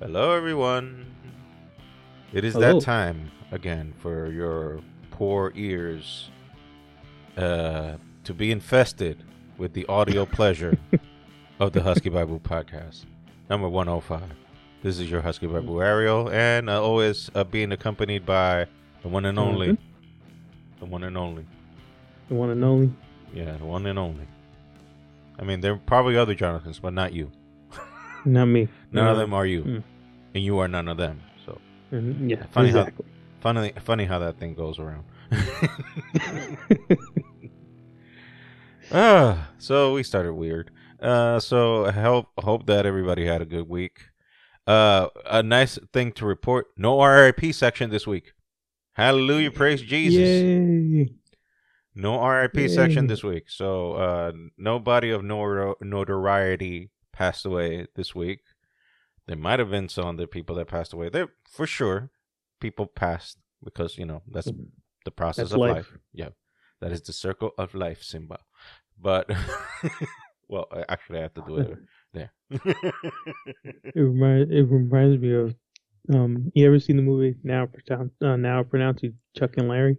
Hello, everyone. It is Hello. that time again for your poor ears uh, to be infested with the audio pleasure of the Husky Barbu podcast, number 105. This is your Husky Barbu Ariel, and uh, always uh, being accompanied by the one and only. Jonathan. The one and only. The one and only. Yeah, the one and only. I mean, there are probably other Jonathans, but not you. Not me. None of them are you, Mm. and you are none of them. So Mhm, Yeah, Funny how- exactly. funny, funny how that thing goes around. ah, so we started weird. Uh, so I hope hope that everybody had a good week. Uh, a nice thing to report: no RIP section this week. Hallelujah, praise Jesus. Yay. No RIP section this week. So uh, nobody of nor- notoriety passed away this week. There might have been some other people that passed away. There for sure, people passed because you know that's the process That's of life. life. Yeah, that is the circle of life, Simba. But well, actually, I have to do it there. It reminds it reminds me of um. You ever seen the movie now pronounced uh, now pronounced Chuck and Larry?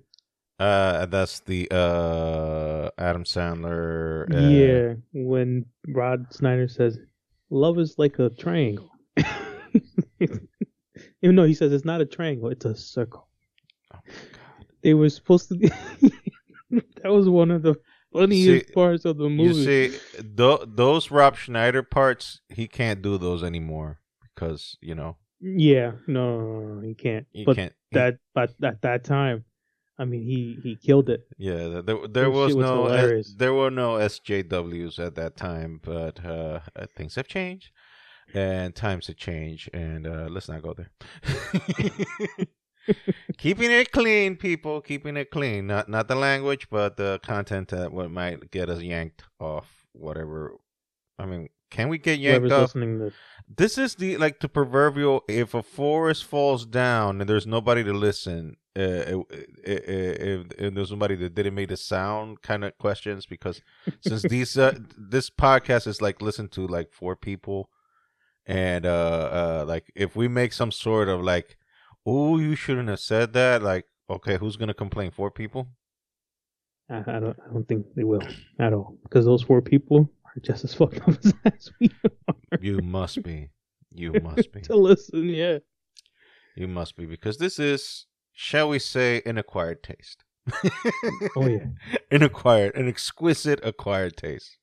uh, that's the uh Adam Sandler. Uh, yeah, when Rob Schneider says, "Love is like a triangle." Even though he says it's not a triangle, it's a circle. Oh my God. They were supposed to. that was one of the funniest See, parts of the movie. You see, th- those Rob Schneider parts, he can't do those anymore because you know Yeah, no, no, no, no, he can't. he but can't. he- that, but at that time, I mean, he he killed it. yeah, there there was was no there were no SJWs at that time, but uh, uh, things have changed and times have changed, and uh, let's not go there. keeping it clean, people, keeping it clean. Not not the language, but the content that what might get us yanked off whatever. I mean, can we get yanked off? listening to This is the like the proverbial if a forest falls down and there's nobody to listen, uh, if, if there's somebody that didn't make the sound kind of questions because since these uh, this podcast is like listened to like four people and uh uh like if we make some sort of like oh you shouldn't have said that like okay who's gonna complain four people? I, I don't I don't think they will at all because those four people are just as fucked up as, as we are. You must be. You must be. To listen. Yeah, you must be because this is shall we say an acquired taste oh yeah. an acquired, an exquisite acquired taste.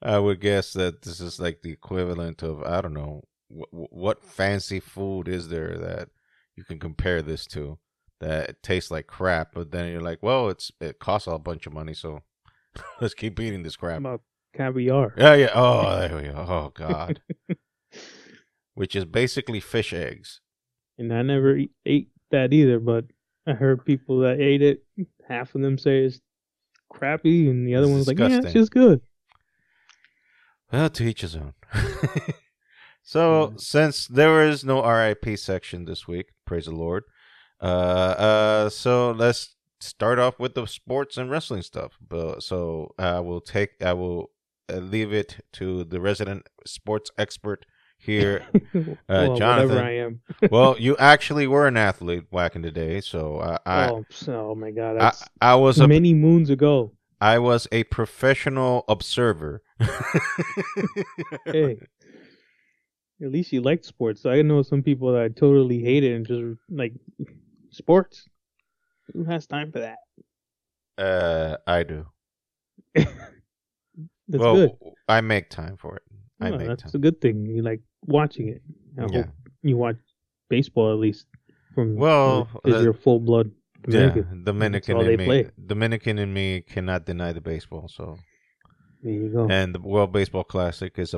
I would guess that this is like the equivalent of I don't know what, what fancy food is there that you can compare this to that tastes like crap, but then you're like, well, it's it costs a bunch of money, so let's keep eating this crap. About caviar. Yeah, yeah. Oh, there we go. Oh God, which is basically fish eggs. And I never eat, ate that either, but I heard people that ate it. Half of them say it's crappy, and the other It's one's like, yeah, it's just good. Well, to each his own. so, Yeah. since there is no RIP section this week, praise the Lord. Uh, uh, so let's start off with the sports and wrestling stuff. But so I will take, I will uh, leave it to the resident sports expert here. well, Jonathan. I am. well, you actually were an athlete back in the day, so I, I, oh, oh my god, I, I was a, many moons ago. I was a professional observer. hey, at least you liked sports. I know some people that totally hate it and just like sports. Who has time for that? Uh, I do. That's well, good. I make time for it. I make that's time. a good thing. You like watching it. I Yeah. hope you watch baseball at least. From Well, because uh, you're full blood Dominican. Yeah, Dominican in me, play. Dominican in me cannot deny the baseball. So, There you go. and the World Baseball Classic is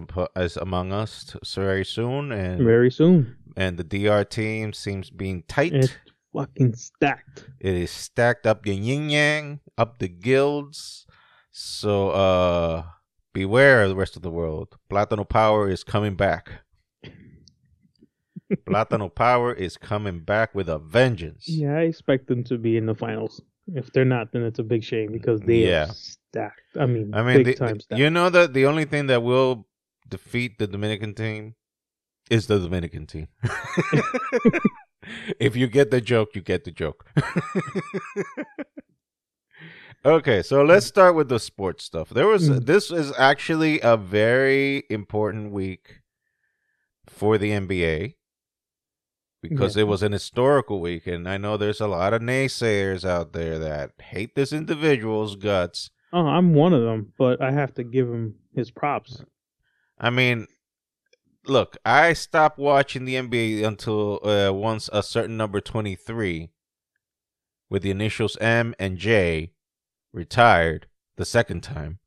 among us very soon, and Very soon. and the DR team seems being tight. It's fucking stacked. It is stacked up the yin yang, up the guilds. So, uh, beware of the rest of the world. Platano Power is coming back. Platano Power is coming back with a vengeance. Yeah, I expect them to be in the finals. If they're not, then it's a big shame because they Yeah. are stacked. I mean, I mean, big the- time stacked. you know that the only thing that will defeat the Dominican team is the Dominican team. if you get the joke, you get the joke. okay, so let's start with the sports stuff. There was Mm. this is actually a very important week for the NBA because Yeah. it was an historical week and I know there's a lot of naysayers out there that hate this individual's guts. Oh, I'm one of them, but I have to give him his props. I mean, look, I stopped watching the NBA until uh, once a certain number 23 with the initials M and J retired the second time.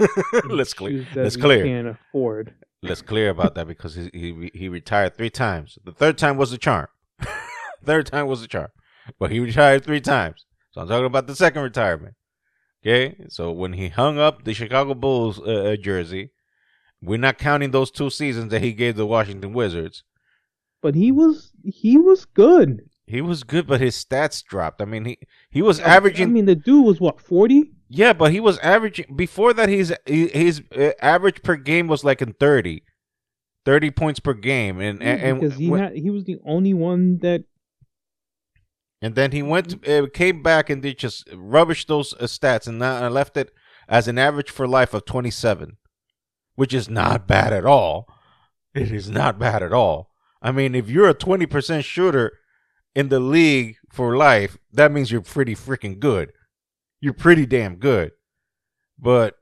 let's clear. Let's clear. Can't afford. Let's clear about that because he, he he retired three times. The third time was the charm. third time was the charm, but he retired three times. So I'm talking about the second retirement. Okay, so when he hung up the Chicago Bulls uh, uh, jersey, we're not counting those two seasons that he gave the Washington Wizards. But he was he was good. He was good, but his stats dropped. I mean, he he was averaging. I mean, the dude was what forty. yeah, but he was averaging before that. His his uh, average per game was like in 30, 30 points per game, and and, and because he when- had he was the only one that And then he went, to, uh, came back and did just rubbish those uh, stats, and now I left it as an average for life of 27, which is not bad at all. It is not bad at all. I mean, if you're a 20% shooter in the league for life, that means you're pretty freaking good. You're pretty damn good. But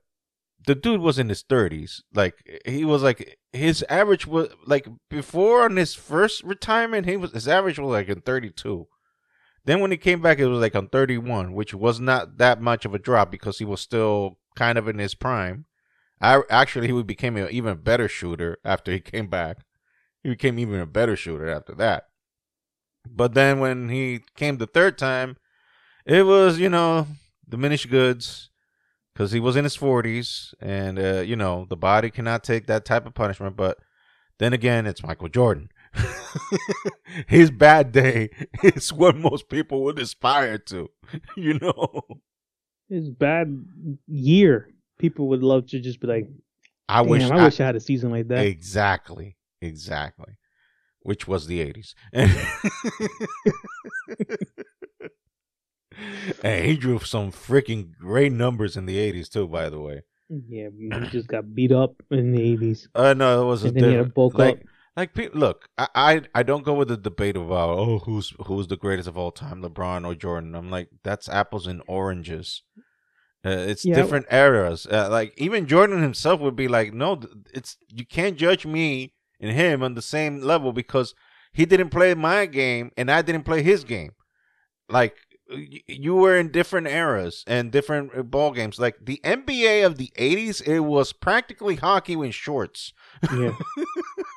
the dude was in his 30s. Like he was like his average was like before on his first retirement, he was his average was like in 32. Then when he came back, it was like on 31, which was not that much of a drop because he was still kind of in his prime. I actually he became an even better shooter after he came back. He became even a better shooter after that. But then when he came the third time, it was you know diminished goods because he was in his 40s and uh, you know the body cannot take that type of punishment. But then again, it's Michael Jordan. His bad day is what most people would aspire to, you know. his bad year, people would love to just be like, I "Damn, wish I, wish I had a season like that." exactly, exactly, which was the eighties. and he drew some freaking great numbers in the eighties too. By the way, Yeah, he just got beat up in the eighties, uh no, it was a and then he had different. bulk Like, up. like look, I, I I don't go with the debate about oh who's who's the greatest of all time, LeBron or Jordan. I'm like that's apples and oranges. Uh, it's Yeah. different eras. Uh, like even Jordan himself would be like, no, it's you can't judge me and him on the same level because he didn't play my game and I didn't play his game. Like you were in different eras and different uh, ball games. Like the NBA of the '80s, it was practically hockey in shorts. Yeah,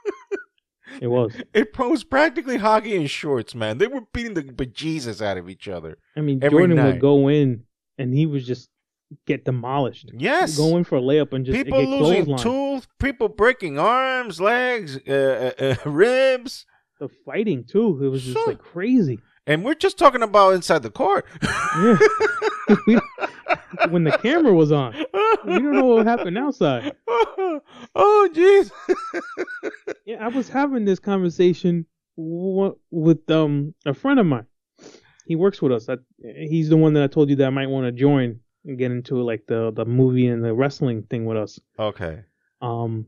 it was. It was practically hockey in shorts, man. They were beating the bejesus out of each other. I mean, Jordan night. would go in, and he was just get demolished. Yes, Go in for a layup and just people get losing clotheslined. tooth, people breaking arms, legs, uh, uh, uh, ribs, The fighting too, it was just Sure. like crazy. and we're just talking about inside the court. Yeah. When the camera was on, we don't know what happened outside. oh, jeez. Yeah, I was having this conversation with um a friend of mine. He works with us. I, he's the one that I told you that I might want to join get into like the the movie and the wrestling thing with us. Okay. Um,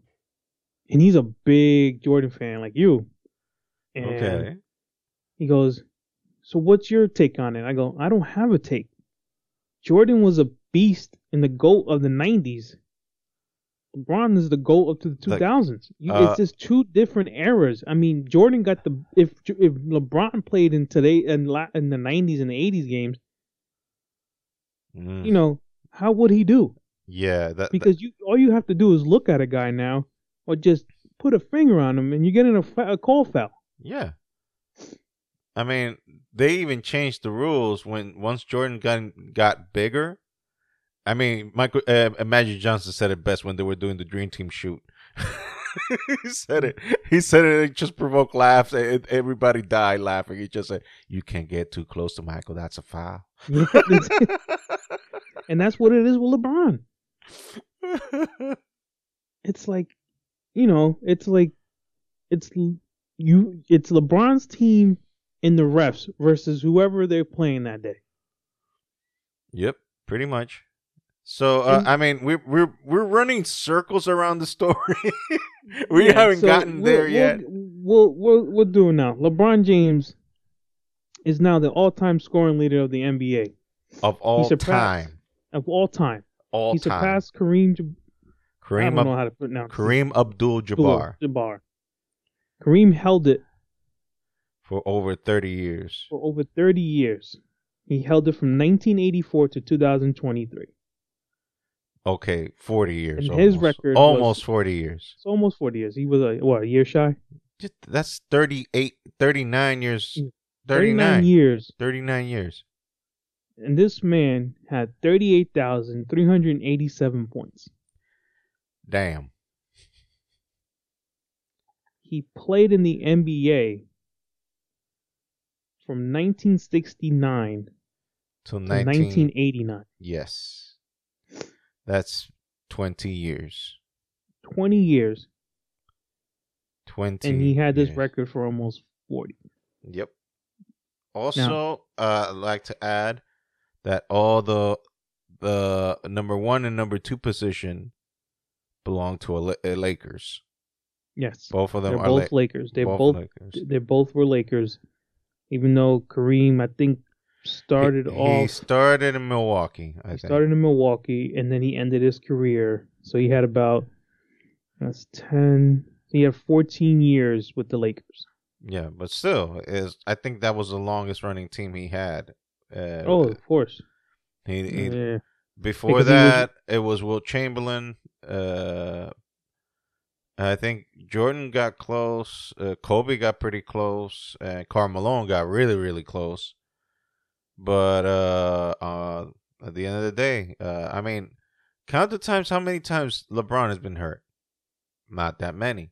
and he's a big Jordan fan like you. And Okay. He goes, "So what's your take on it?" I go, "I don't have a take. Jordan was a beast in the GOAT of the '90s. LeBron is the GOAT up to the 2000s. You, uh, it's just two different eras. I mean, Jordan got the if if LeBron played in today in, in the '90s and the '80s games, Mm, you know, how would he do? yeah. That, that- Because you all you have to do is look at a guy now, or just put a finger on him, and you get in a, a call foul. yeah. I mean, they even changed the rules when once Jordan got got bigger. I mean, Michael uh, Magic Johnson said it best when they were doing the Dream Team shoot. he said it. He said it. It just provoked laughs. It, everybody died laughing. He just said, "You can't get too close to Michael. That's a foul." And that's what it is with LeBron. it's like, you know, it's like it's you. It's LeBron's team in the refs versus whoever they're playing that day. Yep, pretty much. So uh, I mean, we're we're we're running circles around the story. we Yeah, haven't so gotten there we'll- yet. We'll, we'll we'll do it now. LeBron James is now the all-time scoring leader of the NBA Of all surpassed- time, of all time. all he time. surpassed Kareem. Jab- I don't know how to pronounce. Kareem Abdul-Jabbar Jabbar. Kareem held it for over thirty years. for over 30 years. He held it from 1984 to 2023. Okay, forty years. And his almost. record was- almost forty years. It's almost 40 years. He was a what a year shy. Just, that's 38, 39 years. Mm, 39, years, 39 years. and this man had 38,387 points. Damn. He played in the NBA from 1969 to 19, 1989. Yes. That's 20 years. 20 years, 20. and he had this years. record for almost 40. Yep. Also, uh, I'd like to add that all the the number one and number two position belong to a, a Lakers. Yes, Both of them they're are both La- Lakers. They both both Lakers. they both were Lakers. Even though Kareem, I think, started he, off He started in Milwaukee. I He think. started in Milwaukee and then he ended his career. So he had about that's ten. He had 14 years with the Lakers. Yeah, but still, is I think that was the longest running team he had. Uh, oh, of course. he, he yeah. Before Because he was- that, it was Wilt Chamberlain. Uh, I think Jordan got close. Uh, Kobe got pretty close, and Karl Malone got really, really close. But uh, uh, at the end of the day, uh, I mean, count the times. How many times LeBron has been hurt? Not that many.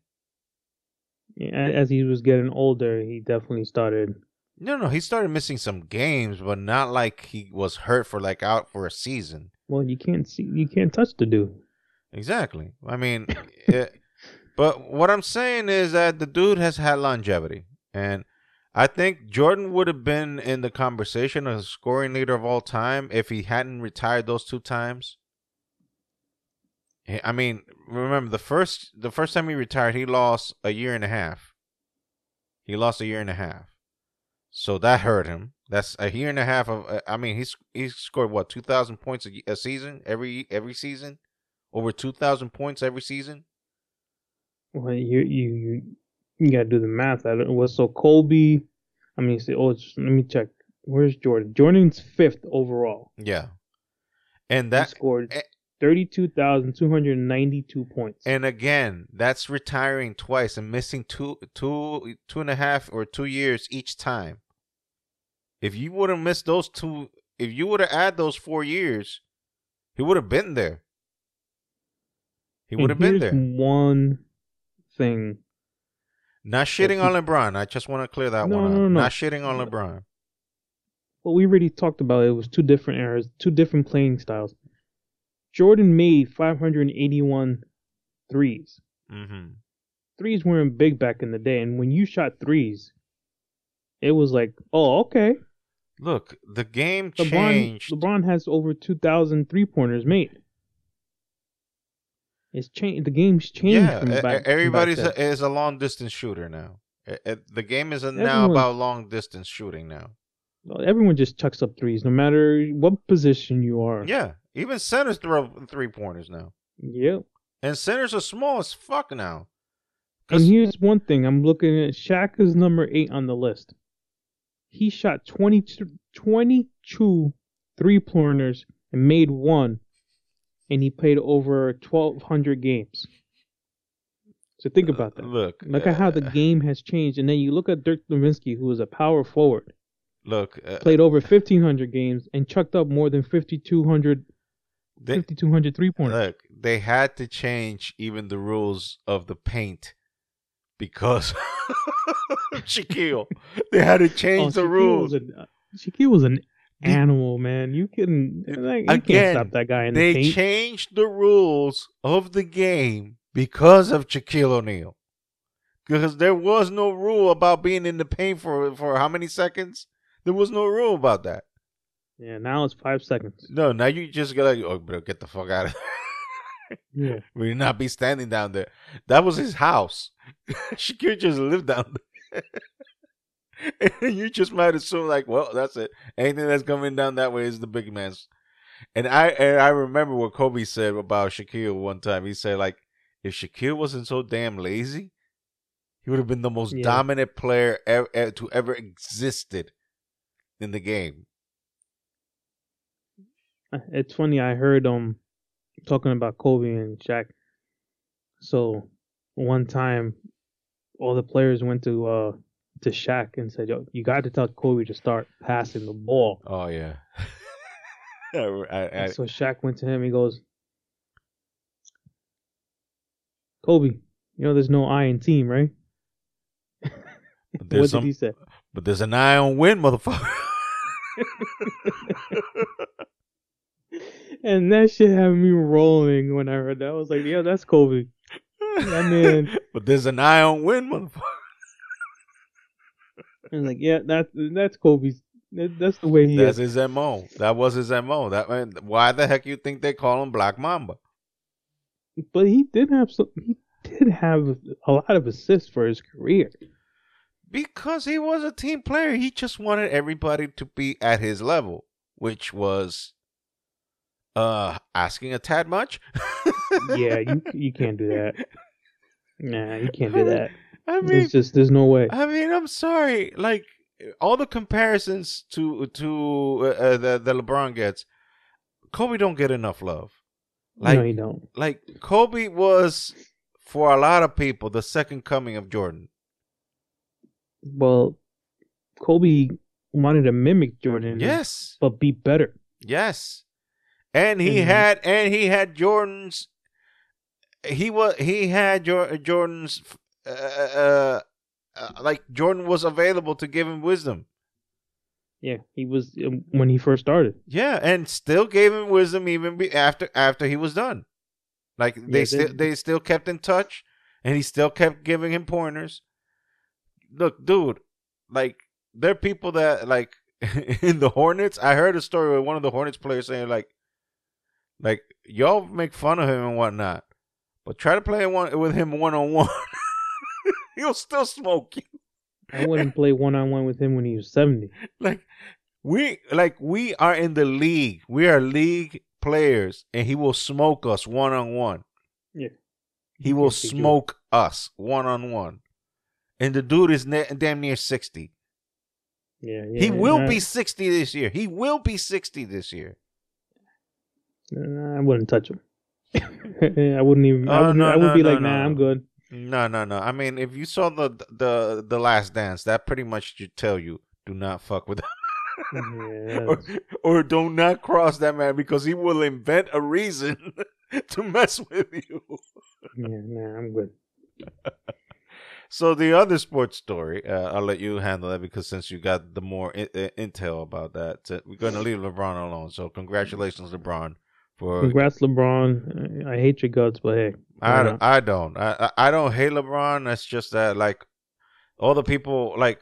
Yeah, As he was getting older, he definitely started. No, no, he started missing some games, but not like he was hurt for like out for a season. Well, you can't see, you can't touch the dude. Exactly. I mean, it, but what I'm saying is that the dude has had longevity, and I think Jordan would have been in the conversation as scoring leader of all time if he hadn't retired those two times. I mean, remember the first the first time he retired, he lost a year and a half. He lost a year and a half, so that hurt him. That's a year and a half of. I mean, he's he's scored what two thousand points a, a season every every season, over two thousand points every season. Well, you you you, you got to do the math. I don't. Well, so Colby. I mean, say, oh, it's, let me check. Where's Jordan? Jordan's fifth overall. Yeah, and he that scored eh. thirty-two thousand two hundred ninety-two points. and again, that's retiring twice and missing two two two and a half or two years each time. If you would have missed those two, if you would have add those four years, he would have been there. He would have been there. One thing. Not shitting on LeBron. I just want to clear that No, one no, up. no. Not shitting on LeBron. Well, we already talked about it. It was two different eras, two different playing styles. Jordan made 581 threes. Mm-hmm. Threes weren't big back in the day, and when you shot threes, it was like, oh, okay. Look, the game LeBron, changed. LeBron has over 2,000 three pointers made. It's changed. The game's changed yeah, back. everybody's a, is a long distance shooter now. E- e- The game is now Everyone- about long distance shooting now. then. Everyone just chucks up threes, no matter what position you are. Yeah, even centers throw three pointers now, Yep. and centers are small as fuck now. And here's one thing I'm looking at Shaq is number eight on the list. He shot 22, 22 three pointers and made one, and he played over 1,200 games. So think about that. Look, Look at how the uh, game has changed. And then you look at Dirk Nowitzki, who was a power forward, Look, uh, played over 1,500 games and chucked up more than 5,200 5,200 three pointers. look, they had to change even the rules of the paint because Shaquille. They had to change the Oh, Shaquille rules. Was a, Shaquille was an The- animal, man. You can like, you Again, can't stop that guy in the they paint. changed the rules of the game because of Shaquille O'Neal. because there was no rule about being in the paint for for how many seconds. There was no rule about that. Yeah, now it's five seconds. No, now you just got like, oh, bro, get the fuck out of there. Yeah. We not be standing down there. That was his house. Shakir just lived down there. and you just might assume like, well, that's it. Anything that's coming down that way is the big man's. And I and I remember what Kobe said about Shaquille one time. He said like, if Shaquille wasn't so damn lazy, he would have been the most Yeah. dominant player ever, to ever existed in the game. It's funny. I heard um talking about Kobe and Shaq. So one time, all the players went to uh to Shaq and said, "Yo, you got to tell Kobe to start passing the ball." Oh yeah. I, I, I, so Shaq went to him. He goes, "Kobe, you know there's no I in team, right?" but What there's did some, he say? but there's an I on win, motherfucker. And that shit had me rolling when I heard that. I was like, "Yeah, that's Kobe." That man. but there's an I on win, motherfucker. Was like, "Yeah, that's that's Kobe's. That, that's the way he is. That's is." his mo. That was his mo. That why the heck you think they call him Black Mamba? But he did have some. He did have a lot of assists for his career. Because he was a team player. He just wanted everybody to be at his level, which was uh asking a tad much. yeah, you you can't do that. Nah, you can't do that. I mean, There's just there's no way. I mean, I'm sorry. Like all the comparisons to to uh, uh, the the LeBron gets, Kobe don't get enough love. Like no, you don't. like Kobe was for a lot of people the second coming of Jordan. Well, Kobe wanted to mimic Jordan. Yes, but be better. yes, and he Mhm. had and he had Jordan's. He was he had Jor- Jordan's. Uh, uh, uh, like Jordan was available to give him wisdom. Yeah, he was um, when he first started. Yeah, and still gave him wisdom even be after after he was done. Like they Yeah, still they still kept in touch, and he still kept giving him pointers. Look, dude, like there are people that like in the Hornets. I heard a story with one of the Hornets players saying like, like y'all make fun of him and whatnot, but try to play one with him one on one. He'll still smoke you. I wouldn't play one on one with him when he was seventy. like we like we are in the league. We are league players, and he will smoke us one on one. Yeah. He will can't beat you. smoke us one on one. And the dude is ne- damn near sixty. Yeah, yeah. he will I, be sixty this year. He will be sixty this year. I wouldn't touch him. I wouldn't even. I Oh, would. no, I would no, be no, like, nah. I'm good. No, no, no. I mean, if you saw the the the Last Dance, that pretty much should tell you do not fuck with him. Yeah, or, or do not cross that man because he will invent a reason to mess with you. yeah, nah, I'm good. So the other sports story, uh, I'll let you handle that because since you got the more in- intel about that, uh, we're going to leave LeBron alone. So congratulations, LeBron, for Congrats, LeBron. I hate your guts, but hey, I don't. I don't I I don't hate LeBron. That's just that like all the people like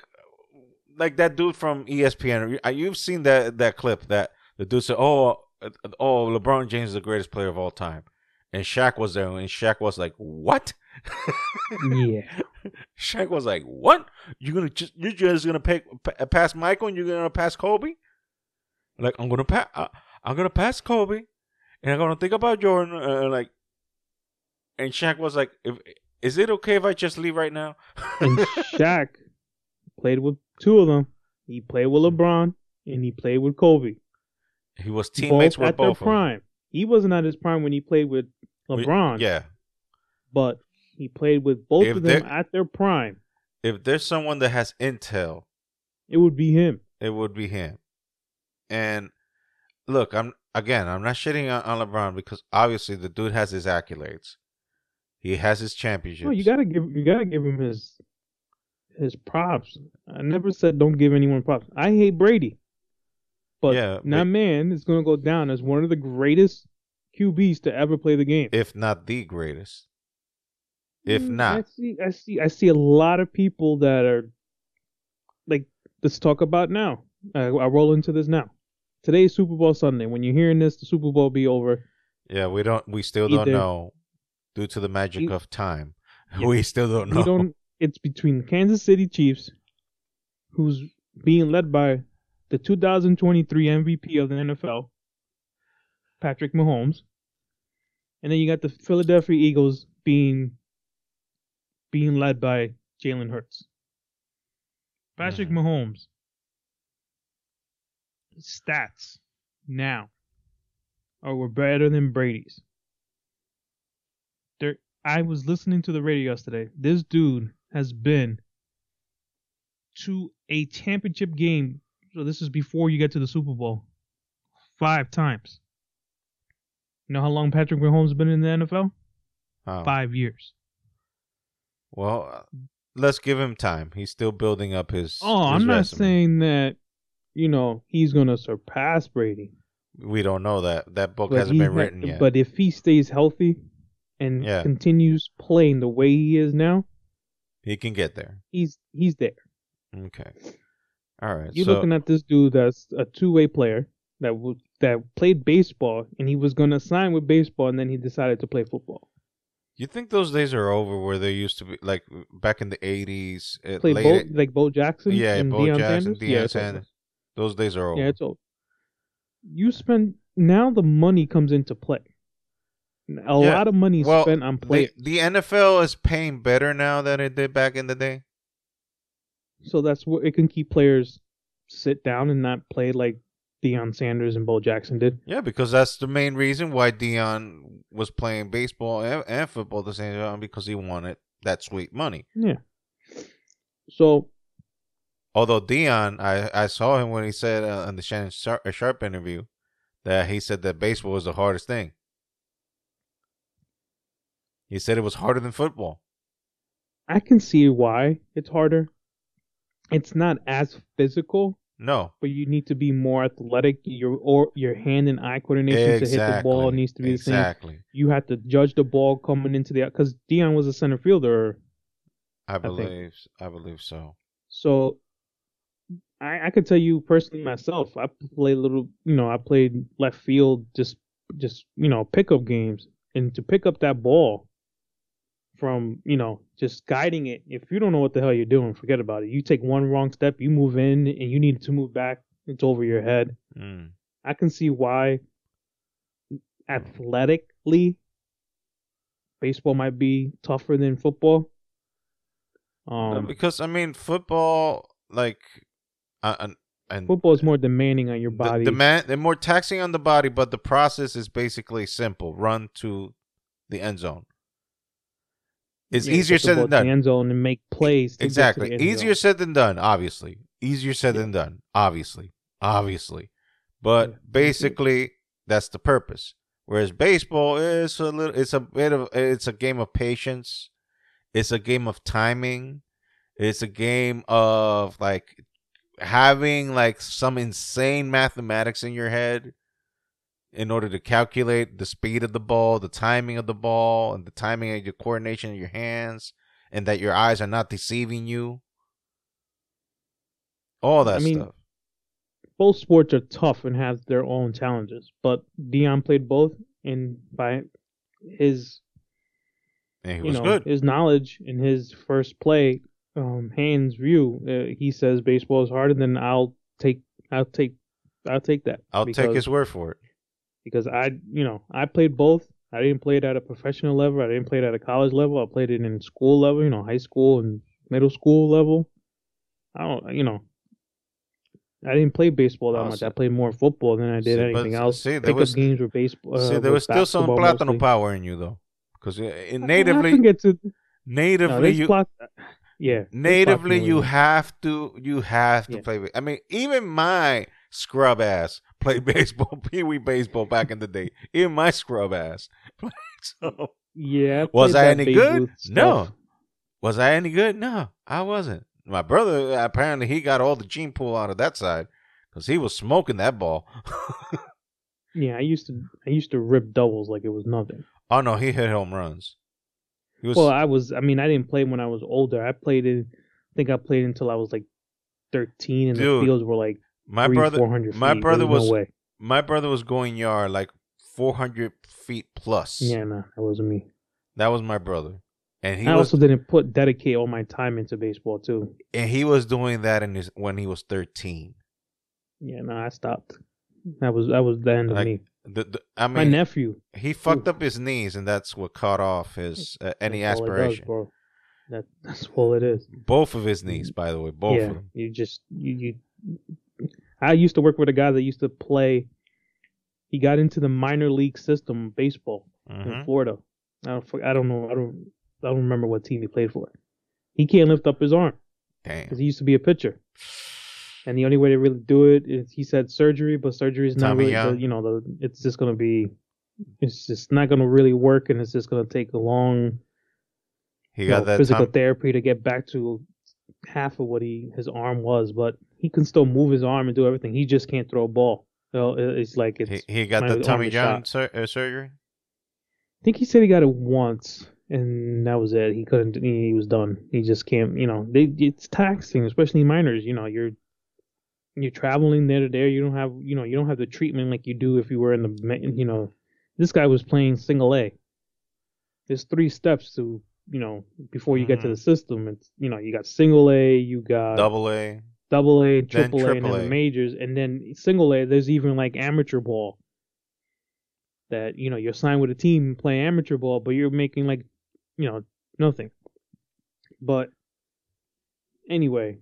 like that dude from ESPN. You've seen that that clip that the dude said, "Oh, uh, oh, LeBron James is the greatest player of all time," and Shaq was there, and Shaq was like, "What?" yeah, Shaq was like, "What? You're gonna just you're just gonna pay, pa- pass Michael and you're gonna pass Kobe?" Like I'm gonna pass uh, I'm gonna pass Kobe, and I'm gonna think about Jordan. Uh, like, and Shaq was like, if, "Is it okay if I just leave right now?" and Shaq played with two of them. He played with LeBron and he played with Kobe. he was teammates both with at their both of prime. He wasn't at his prime when he played with We- LeBron. Yeah. but he played with both If of them at their prime. If there's someone that has intel, It would be him. it would be him. And look, I'm again, I'm not shitting on, on LeBron because obviously the dude has his accolades. He has his championships. No, you gotta give you gotta give him his his props. I never said don't give anyone props. I hate Brady, but Yeah, that man is gonna go down as one of the greatest QBs to ever play the game. if not the greatest. If Mm, not, I see, I see, I see a lot of people that are like, let's talk about now. I, I roll into this now. Today's Super Bowl Sunday. When you're hearing this, the Super Bowl be over. yeah, we don't. We still don't know due to the magic E- of time. Yeah. We still don't know. We don't. It's between the Kansas City Chiefs, who's being led by the 2023 MVP of the NFL, Patrick Mahomes, and then you got the Philadelphia Eagles being being led by Jalen Hurts. Patrick Mhm. Mahomes stats now are were better than Brady's. There, I was listening to the radio yesterday. This dude has been to a championship game. So this is before you get to the Super Bowl. Five times. You know how long Patrick Mahomes has been in the NFL? Oh. Five years. Well, let's give him time. He's still building up his. Oh, his I'm not resume. saying that, you know, he's gonna surpass Brady. we don't know that. That book But hasn't been ha- written yet. But if he stays healthy and Yeah. continues playing the way he is now, he can get there. he's he's there. Okay. All right. You're so looking at this dude that's a two-way player that w- that played baseball and he was gonna sign with baseball and then he decided to play football. you think those days are over where they used to be like back in the eighties? Uh, played Bo, like Bo Jackson. yeah, and Bo Deion Jackson, Sanders? Deion yeah. Sanders. Those days are over. Yeah, it's over. You spend now the money comes into play. A Yeah, lot of money well, spent on the, players, the NFL is paying better now than it did back in the day. so that's what it can keep players sit down and not play like Deion Sanders and Bo Jackson did. Yeah, because that's the main reason why Deion was playing baseball and, and football at the same time because he wanted that sweet money. Yeah. So Although Deion, I, I saw him when he said uh, in the Shannon Sharpe, uh, Sharp interview that he said that baseball was the hardest thing. He said it was harder than football. I can see why it's harder. It's not as physical, No, but you need to be more athletic. Your or your hand and eye coordination to hit the ball needs to be the same. exactly. You have to judge the ball coming into the because Deion was a center fielder, I believe. I, believe so. so I I could tell you personally myself. I played a little, you know, I played left field, just just you know pickup games, and to pick up that ball from you know just guiding it. If you don't know what the hell you're doing, forget about it. You take one wrong step, you move in, and you need to move back. It's over your head. Mm. I can see why athletically baseball might be tougher than football. Um, because I mean, football, like, uh, and, and football is more demanding on your body. the man, they're more taxing on the body, but the process is basically simple: run to the end zone. It's Yeah, easier said than to the done. end zone and make plays. to get to Exactly, easier zone. said than done. Obviously, easier said Yeah. than done. Obviously, obviously, but Yeah. basically, that's the purpose. Whereas baseball is a little, it's a bit of, it's a game of patience. It's a game of timing. It's a game of like having like some insane mathematics in your head in order to calculate the speed of the ball, the timing of the ball, and the timing of your coordination of your hands, and that your eyes are not deceiving you. All that I mean, stuff. Both sports are tough and have their own challenges, but Deion played both, and by his And he you was know good. his knowledge in his first play, um, hands view, uh, he says baseball is harder. Then I'll take, I'll take, I'll take that. I'll take his word for it. because I, you know, I played both. I didn't play it at a professional level. I didn't play it at a college level. I played it in school level, you know, high school and middle school level. I don't, you know, I didn't play baseball that Oh, much. so- I played more football than I did See, but anything else. see, there was- games were baseball. See, Uh, there was still some Platano mostly. power in you though, because I natively, can get to natively there's you, plat- yeah, natively you have to, you have to Yeah. play. I mean, even my scrub ass played baseball, pee wee baseball back in the day. Even my scrub ass. so, Yeah, I Was I any good? No. was I any good? No, I wasn't. My brother apparently he got all the gene pool out of that side because he was smoking that ball. Yeah, I used to I used to rip doubles like it was nothing. oh no, he hit home runs. Was Well, I was. I mean, I didn't play when I was older. I played it. I think I played until I was like thirteen, and Dude, the fields were like my three, brother. four hundred feet. my brother was- no. My brother was going yard like 400 feet plus. Yeah, no, that wasn't me. That was my brother, and he I was also didn't put dedicate all my time into baseball too. and he was doing that in his when he was 13. Yeah, no, I stopped. That was that was the end of me. The, the, I My nephew. he fucked up his knees, and that's what cut off his uh, any that's all does, aspiration. bro. That that's all it is. Both of his knees, by the way, both yeah, of them. you just you, you. I used to work with a guy that used to play. He got into the minor league system baseball in Mhm. Florida. I don't, I don't know. I don't. I don't remember what team he played for. He can't lift up his arm Damn. because he used to be a pitcher, and the only way to really do it is he said surgery, but surgery is not really. The, you know, the it's just gonna be. It's just not gonna really work, and it's just gonna take a long He got know, that physical Tom- therapy to get back to half of what he his arm was, but he can still move his arm and do everything. He just can't throw a ball. So it's like it's. he, he got the Tommy John sur- uh, surgery. I think he said he got it once, and that was it. He couldn't. He was done. He just can't. You know, they it's taxing, especially minors. You know, you're you're traveling there to there. You don't have you know you don't have the treatment like you do if you were in the you know. This guy was playing single A. There's three steps to you know before you get to Mhm. the system. It's you know you got single A, you got Double A. double A, triple A, and then the majors, and then single A. There's even like amateur ball. That you know you're signed with a team and play amateur ball, but you're making like, you know, nothing. But anyway,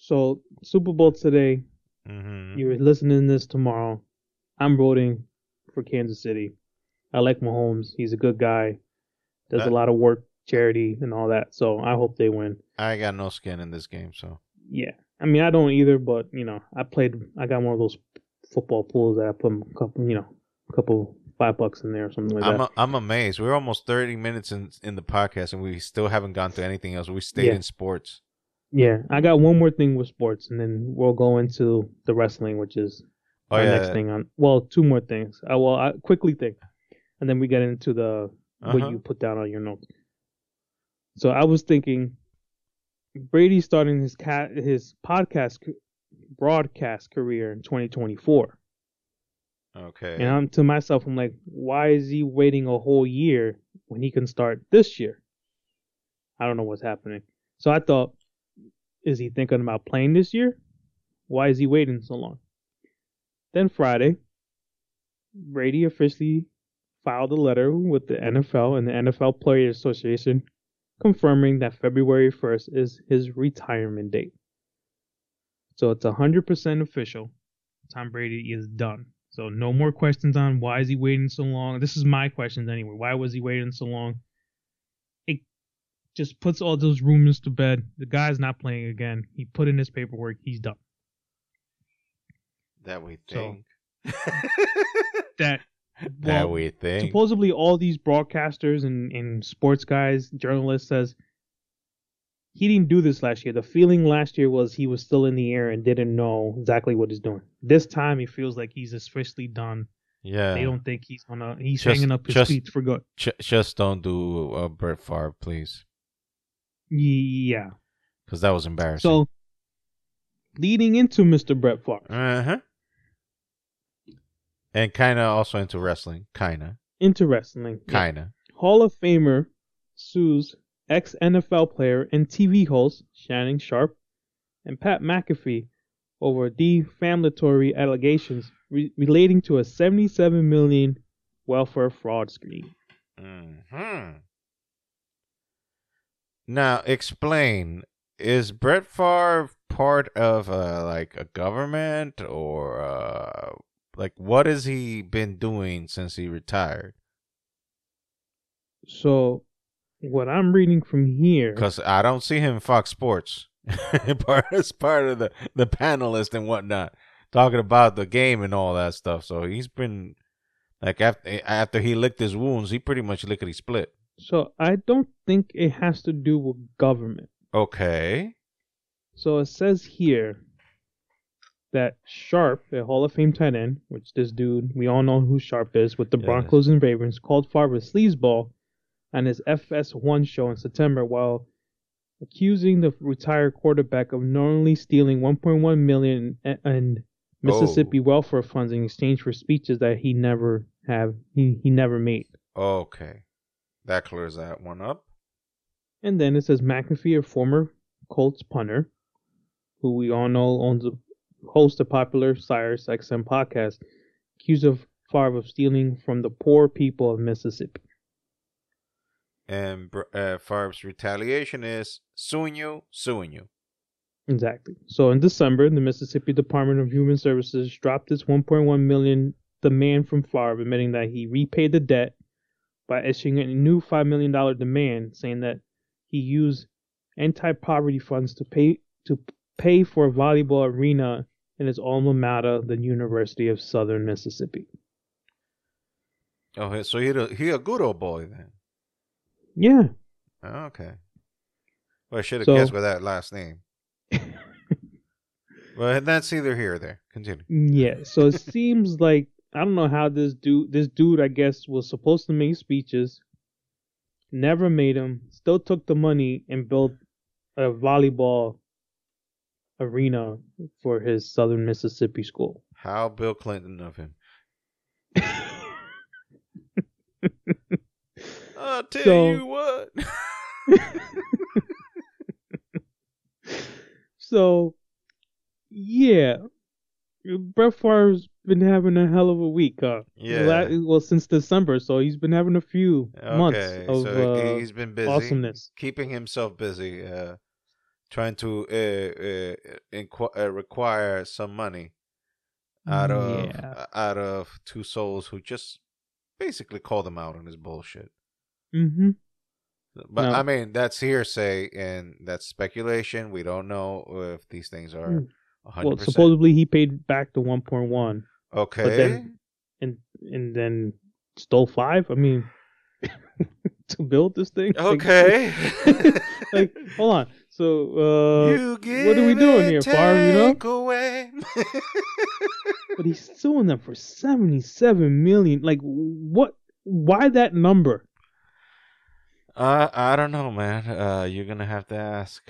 so Super Bowl today. Mm-hmm. You're listening to this tomorrow. I'm voting for Kansas City. I like Mahomes. He's a good guy. Does That- a lot of work, charity, and all that. So I hope they win. I got no skin in this game, so Yeah, I mean I don't either, but you know I played. I got one of those football pools that I put a couple, you know, a couple five bucks in there or something like that. I'm that. a, I'm amazed. We're almost 30 minutes in in the podcast, and we still haven't gone to anything else. We stayed Yeah. in sports. Yeah, I got one more thing with sports, and then we'll go into the wrestling, which is Oh our yeah, next thing on. Well, two more things. I will I quickly think, and then we get into the Uh-huh. what you put down on your notes. So I was thinking, Brady starting his cat his podcast broadcast career in 2024. Okay. And I'm to myself, I'm like, why is he waiting a whole year when he can start this year? I don't know what's happening. So I thought, is he thinking about playing this year? Why is he waiting so long? Then Friday, Brady officially filed a letter with the NFL and the NFL Players Association confirming that February 1st is his retirement date. So it's 100% official. Tom Brady is done. So no more questions on why is he waiting so long. This is my questions anyway. Why was he waiting so long? Just puts all those rumors to bed. The guy's not playing again. He put in his paperwork. He's done. that we think. That that well, we think. supposedly all these broadcasters and, and sports guys, journalists says he didn't do this last year. The feeling last year was he was still in the air and didn't know exactly what he's doing. This time he feels like he's officially done. yeah. They don't think he's gonna he's Just- hanging up his just- feet for good. J- just don't do uh, Brett Favre, please, Yeah. because that was embarrassing. So leading into Mr. Brett Favre, uh huh. And kind of also into wrestling, kind of, into wrestling, kind of. Hall of Famer sues ex NFL player and TV host Shannon Sharpe and Pat McAfee over defamatory allegations re- relating to a 77 million welfare fraud scheme. Hmm. Now explain: Is Brett Favre part of uh, like a government or uh, like what has he been doing since he retired? So, what I'm reading from here, Because I don't see him Fox Sports, part as part of the the panelist and whatnot, talking about the game and all that stuff. So he's been like after after he licked his wounds, he pretty much lickety split. So I don't think it has to do with government. Okay. So it says here that Sharpe, a Hall of Fame tight end, which this dude, we all know who Sharpe is with the Yes. Broncos and Ravens, called Favre sleazeball on his FS1 show in September while accusing the retired quarterback of knowingly stealing 1.1 million in Mississippi Oh. welfare funds in exchange for speeches that he never have he, he never made. Okay. That clears that one up. And then it says McAfee, a former Colts punter, who we all know owns a host of popular Sirius XM podcast, accused of Favre of stealing from the poor people of Mississippi. And uh, Favre's retaliation is suing you, suing you. Exactly. So in December, the Mississippi Department of Human Services dropped its 1.1 million demand from Favre, admitting that he repaid the debt by issuing a new $5 million demand, saying that he used anti-poverty funds to pay to pay for a volleyball arena in his alma mater, the University of Southern Mississippi. Oh, so he a, he a good old boy then. Yeah. Oh, okay. Well, I should have So- guessed by that last name. Well, that's either here or there. Continue. Yeah, so it seems like I don't know how this dude this dude I guess was supposed to make speeches, never made them, still took the money and built a volleyball arena for his Southern Mississippi school. How Bill Clinton of him. I'll tell So- you what. So, yeah, Brett Favre's been having a hell of a week, huh? Yeah. Well, since December, so he's been having a few months of so uh, he's been busy, awesomeness. keeping himself busy, uh, trying to uh, uh, inqu- uh, require some money out of Yeah. uh, out of two souls who just basically called him out on his bullshit. Mm-hmm. But No. I mean, that's hearsay and that's speculation. We don't know if these things are Mm. A Well, hundred percent supposedly he paid back the 1.1 okay. But then- and and then stole five. I mean, to build this thing. Okay. Like, hold on. So, uh, what are we doing here, Favre, you know? away. but he's suing them for 77 million. Like, what? Why that number? Uh, I don't know, man. Uh, you're gonna have to ask,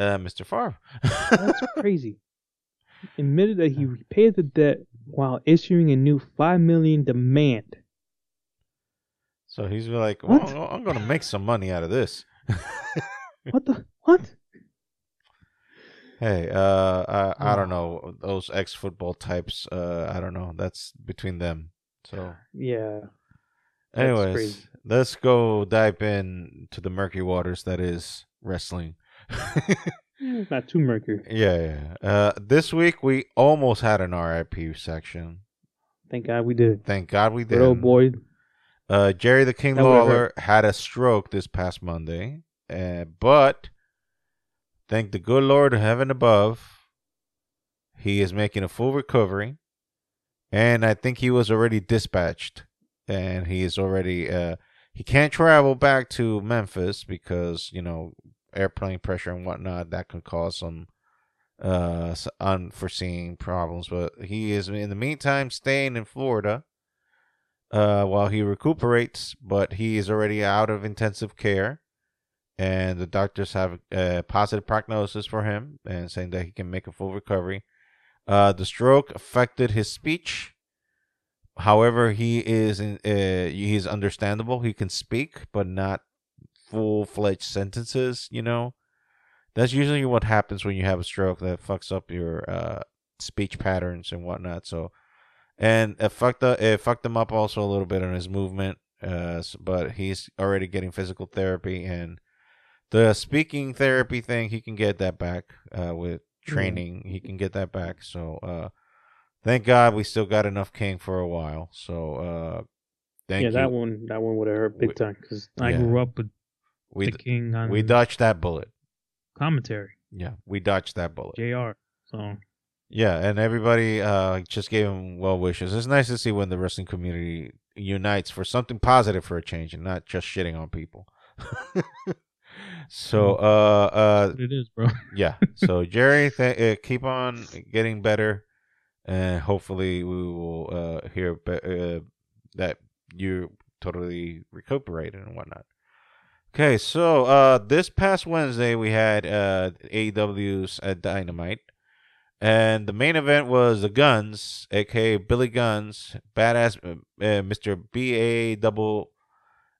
uh, Mr. Favre. That's crazy. Admitted that he repaid the debt while issuing a new five million demand. so he's like, well, What? I'm gonna make some money out of this. What the what? hey, uh, I, I don't know those ex football types. Uh, I don't know. That's between them. So, Yeah. Anyways, let's go dive in to the murky waters that is wrestling. Not too mercury. Yeah, yeah. Uh, this week we almost had an RIP section. Thank God we did. Thank God we did. Old boy. Uh, Jerry the King Lawler had a stroke this past Monday, uh, but thank the good Lord of heaven above, he is making a full recovery, and I think he was already dispatched, and he is already uh, he can't travel back to Memphis because you know airplane pressure and whatnot that could cause some uh unforeseen problems, but he is in the meantime staying in Florida uh, while he recuperates, but he is already out of intensive care. And the doctors have a positive prognosis for him and saying that he can make a full recovery. Uh, the stroke affected his speech. However, he is in, uh, he's understandable. He can speak, but not full fledged sentences. You know, that's usually what happens when you have a stroke that fucks up your uh, speech patterns and whatnot. So, and it fucked up, it fucked him up also a little bit on his movement. Uh, but he's already getting physical therapy and the speaking therapy thing. He can get that back uh, with training. He can get that back. So, uh, thank God we still got enough King for a while. So, uh, thank yeah, you. that one that one would have hurt big time because I yeah. grew up with we the King on we dodged that bullet. commentary. Yeah, we dodged that bullet. Jr. So Yeah, and everybody uh, just gave him well wishes. It's nice to see when the wrestling community unites for something positive for a change and not just shitting on people. so, uh, uh, it is, bro. yeah. So, Jerry, th- uh, keep on getting better, and hopefully, we will uh, hear be- uh, that you're totally recuperated and whatnot. Okay, so uh, this past Wednesday we had uh, AEW's uh, Dynamite, and the main event was the Gunns, aka Billy Gunn's, badass uh, uh, Mr. B A double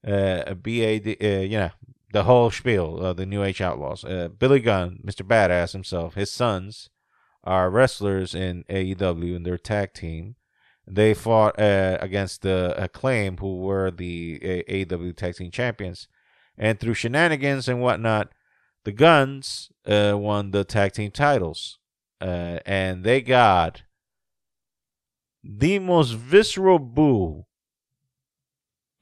uh, B A D, uh, the whole spiel of the New Age Outlaws. Uh, Billy Gunn, Mr. Badass himself, his sons are wrestlers in AEW and their tag team. They fought uh, against the Acclaim, who were the uh, AEW tag team champions and through shenanigans and whatnot, the Gunns uh, won the tag team titles, uh, and they got the most visceral boo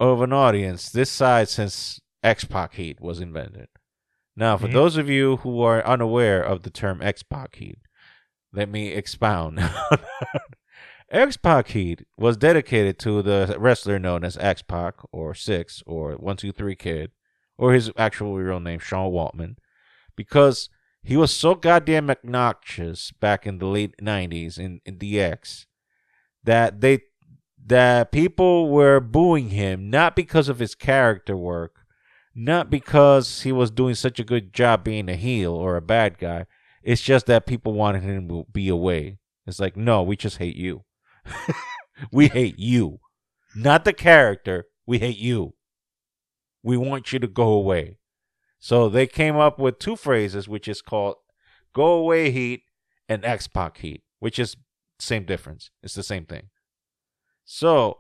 of an audience this side since X Pac Heat was invented. Now, for Mhm. those of you who are unaware of the term X Pac Heat, let me expound. X Pac Heat was dedicated to the wrestler known as X Pac or Six or One Two Three Kid or his actual real name, Sean Waltman, because he was so goddamn obnoxious back in the late '90s in, in DX that they that people were booing him not because of his character work, not because he was doing such a good job being a heel or a bad guy. It's just that people wanted him to be away. It's like, no, we just hate you. we hate you, not the character. We hate you. We want you to go away. So they came up with two phrases, which is called "Go Away Heat" and "X Pac Heat," which is same difference. It's the same thing. So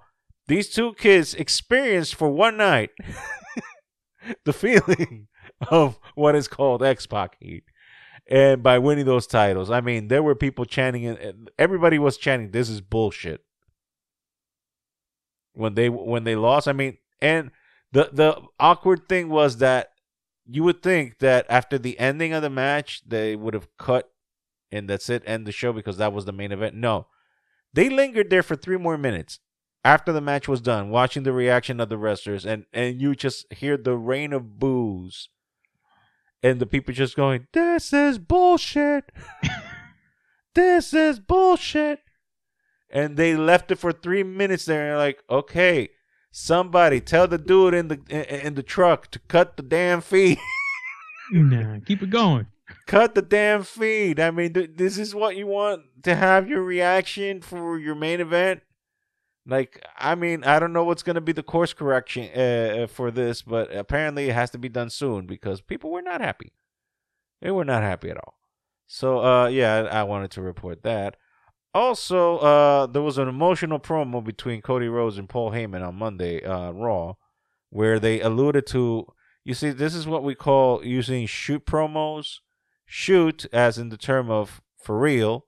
these two kids experienced for one night the feeling of what is called X Pac Heat. And by winning those titles, I mean there were people chanting, and everybody was chanting, "This is bullshit." When they when they lost, I mean, and the the awkward thing was that you would think that after the ending of the match, they would have cut and that's it, end the show because that was the main event. No, they lingered there for three more minutes after the match was done, watching the reaction of the wrestlers, and and you just hear the rain of boos, and the people just going, "This is bullshit. this is bullshit." And they left it for three minutes there, and like, okay, somebody tell the dude in the in, in the truck to cut the damn feed. Nah, keep it going. cut the damn feed. I mean, th- this is what you want to have your reaction for your main event. Like, I mean, I don't know what's going to be the course correction uh, for this, but apparently it has to be done soon because people were not happy. They were not happy at all. So, uh, yeah, I, I wanted to report that. Also, uh, there was an emotional promo between Cody Rhodes and Paul Heyman on Monday, uh, Raw, where they alluded to. You see, this is what we call using shoot promos. Shoot, as in the term of for real.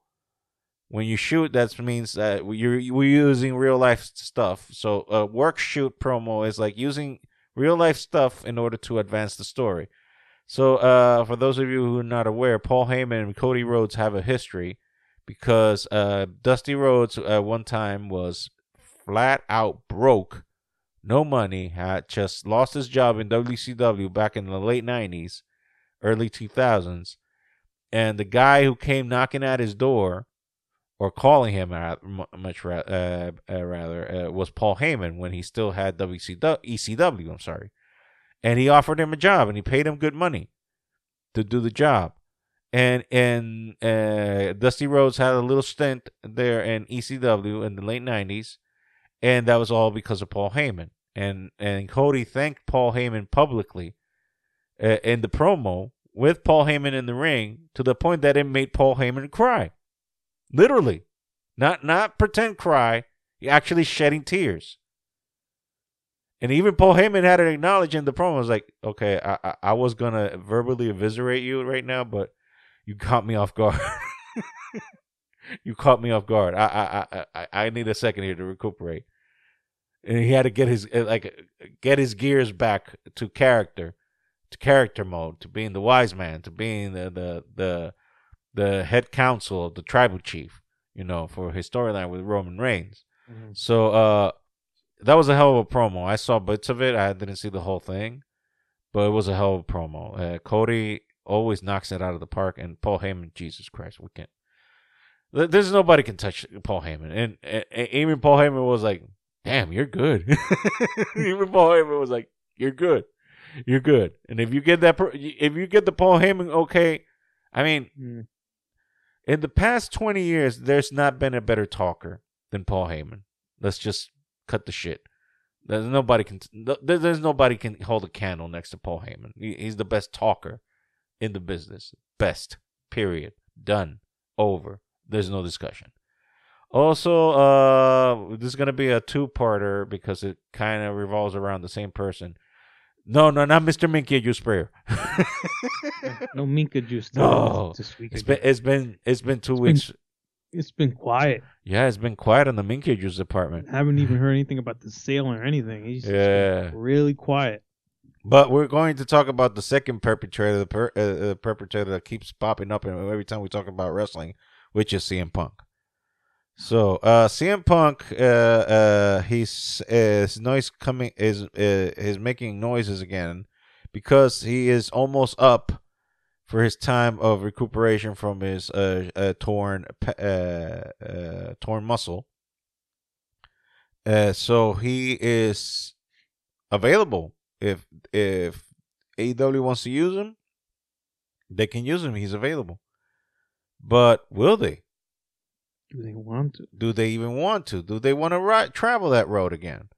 When you shoot, that means that you're we're using real life stuff. So a work shoot promo is like using real life stuff in order to advance the story. So uh, for those of you who are not aware, Paul Heyman and Cody Rhodes have a history because uh, Dusty Rhodes at one time was flat out broke, no money, had just lost his job in WCW back in the late 90s, early 2000s. And the guy who came knocking at his door, or calling him much uh, uh, rather, uh, was Paul Heyman when he still had WCW, ECW. I'm sorry, and he offered him a job and he paid him good money to do the job and and uh, Dusty Rhodes had a little stint there in ECW in the late '90s, and that was all because of Paul Heyman. And and Cody thanked Paul Heyman publicly uh, in the promo with Paul Heyman in the ring to the point that it made Paul Heyman cry, literally, not not pretend cry, actually shedding tears. And even Paul Heyman had to acknowledge in the promo, was like, okay, I, I I was gonna verbally eviscerate you right now, but you caught me off guard. you caught me off guard. I, I I I I need a second here to recuperate. And he had to get his uh, like get his gears back to character, to character mode, to being the wise man, to being the the the, the head counsel of the tribal chief. You know, for his storyline with Roman Reigns. So uh, that was a hell of a promo. I saw bits of it. I didn't see the whole thing, but it was a hell of a promo. Uh, Cody always knocks it out of the park, and Paul Heyman, Jesus Christ, we can't. There's nobody can touch Paul Heyman, and, and, and even Paul Heyman was like, damn, you're good. Even Paul Heyman was like, you're good, you're good. And if you get that, if you get the Paul Heyman, okay. I mean, mm. in the past twenty years, there's not been a better talker than Paul Heyman. Let's just cut the shit. There's nobody can. There's nobody can hold a candle next to Paul Heyman. He's the best talker in the business. Best. Period. Done. Over. There's no discussion. Also, uh, this is gonna be a two-parter because it kind of revolves around the same person. No, no, not Mr. Minka juice sprayer. no Minka juice. No, this week it's been it's been it's been two it's weeks. Been, it's been quiet. Yeah, it's been quiet on the Minka juice department. I haven't even heard anything about the sale or anything. He's yeah, really quiet. But we're going to talk about the second perpetrator, the per, uh, uh, perpetrator that keeps popping up every time we talk about wrestling, which is CM Punk. So uh, CM Punk, uh, uh, he's his noise coming is uh, is making noises again because he is almost up for his time of recuperation from his uh, torn torn muscle. So he is available if if AEW wants to use him, they can use him. He's available. But will they? Do they want to? Do they even want to? Do they want to ri- travel that road again?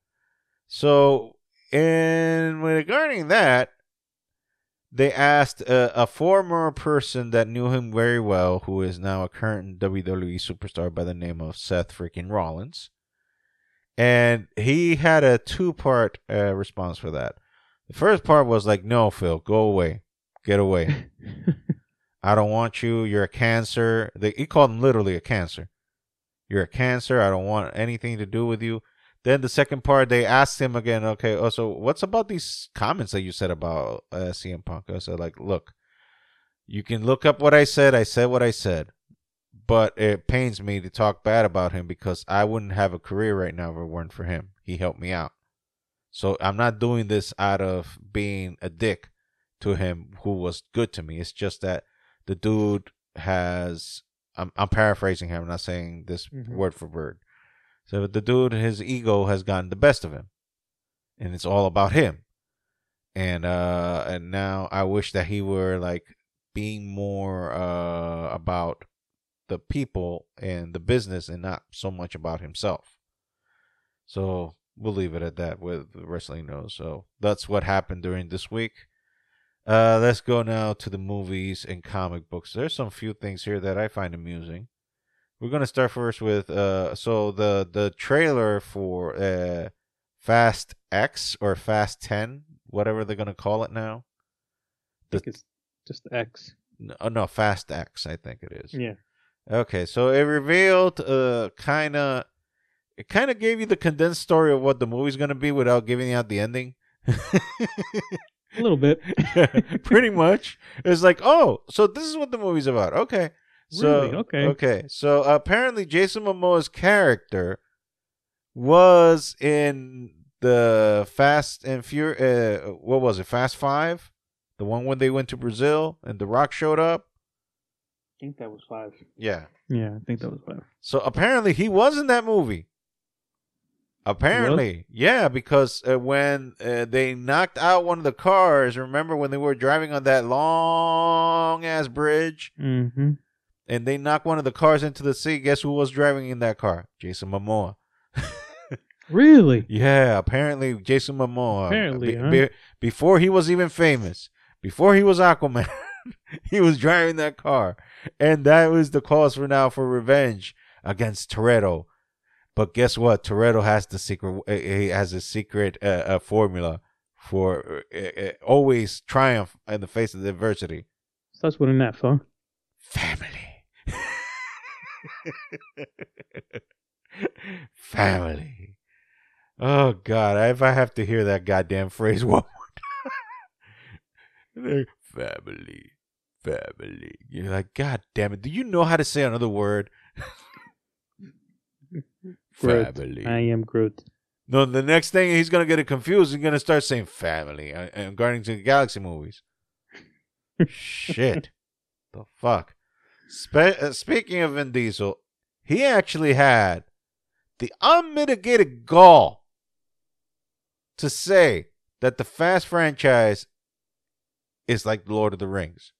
So, in regarding that, they asked a, a, former person that knew him very well, who is now a current WWE superstar by the name of Seth freaking Rollins, and he had a two-part uh, response for that. The first part was like, "No, Phil, go away, get away. I don't want you. You're a cancer." They, he called him literally a cancer. You're a cancer. I don't want anything to do with you. Then the second part, they asked him again, okay, also, what's about these comments that you said about uh, CM Punk? I said, like, look, you can look up what I said. I said what I said. But it pains me to talk bad about him because I wouldn't have a career right now if it weren't for him. He helped me out. So I'm not doing this out of being a dick to him who was good to me. It's just that the dude has I'm I'm paraphrasing him, I'm not saying this mm-hmm. word for word. So the dude, his ego has gotten the best of him, and it's all about him. And uh, and now I wish that he were like being more uh about the people and the business, and not so much about himself. So we'll leave it at that with wrestling news. So that's what happened during this week. Uh, let's go now to the movies and comic books. There's some few things here that I find amusing. We're gonna start first with uh, so the the trailer for uh, Fast X or Fast Ten, whatever they're gonna call it now. The, I think it's just X. No, oh, no, Fast X, I think it is. Yeah. Okay, so it revealed uh kind of it kind of gave you the condensed story of what the movie's gonna be without giving out the ending. A little bit. Pretty much. It's like, oh, so this is what the movie's about. Okay. So, really? Okay. Okay. So apparently, Jason Momoa's character was in the Fast and Furious. Uh, what was it? Fast Five, the one when they went to Brazil and The Rock showed up. I think that was five. Yeah. Yeah, I think that was five. So apparently, he was in that movie. Apparently, yeah, because uh, when uh, they knocked out one of the cars, remember when they were driving on that long ass bridge, mm-hmm. and they knocked one of the cars into the sea. Guess who was driving in that car? Jason Momoa. really? Yeah, apparently Jason Momoa. Apparently, be, huh? be, before he was even famous, before he was Aquaman, he was driving that car, and that was the cause for now for revenge against Toretto but guess what? Toretto has the secret. Eh, eh, he has a secret uh, uh, formula for uh, always triumph in the face of adversity. Starts with an F, huh? Family. Family. Oh God! If I have to hear that goddamn phrase one more time, family, family. You're like, God damn it! Do you know how to say another word? Groot. Family. I am Groot. No, the next thing he's gonna get it confused. He's gonna start saying family and Guardians of the Galaxy movies. Shit, the fuck. Spe- uh, speaking of Vin Diesel, he actually had the unmitigated gall to say that the Fast franchise is like Lord of the Rings.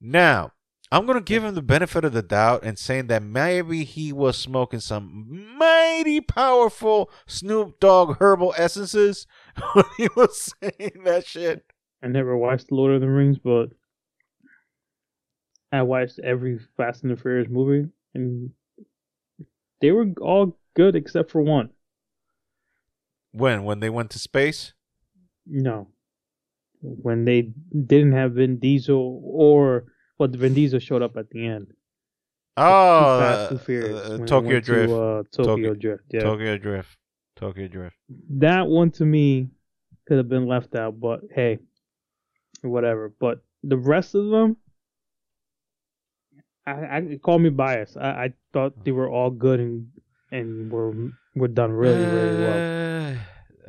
Now, I'm gonna give him the benefit of the doubt and saying that maybe he was smoking some mighty powerful Snoop Dogg herbal essences when he was saying that shit. I never watched Lord of the Rings, but I watched every Fast and the Furious movie, and they were all good except for one. When when they went to space? No, when they didn't have Vin Diesel or well, Vin Diesel showed up at the end. Oh, Too Fast, uh, Too Furious, uh, when Tokyo went to, Drift. uh, Tokyo, Tokyo- Drift. Yeah, Tokyo Drift. Tokyo Drift. that one to me could have been left out, but hey, whatever. But the rest of them, I, I call me biased. I, I thought they were all good and and were were done really really well.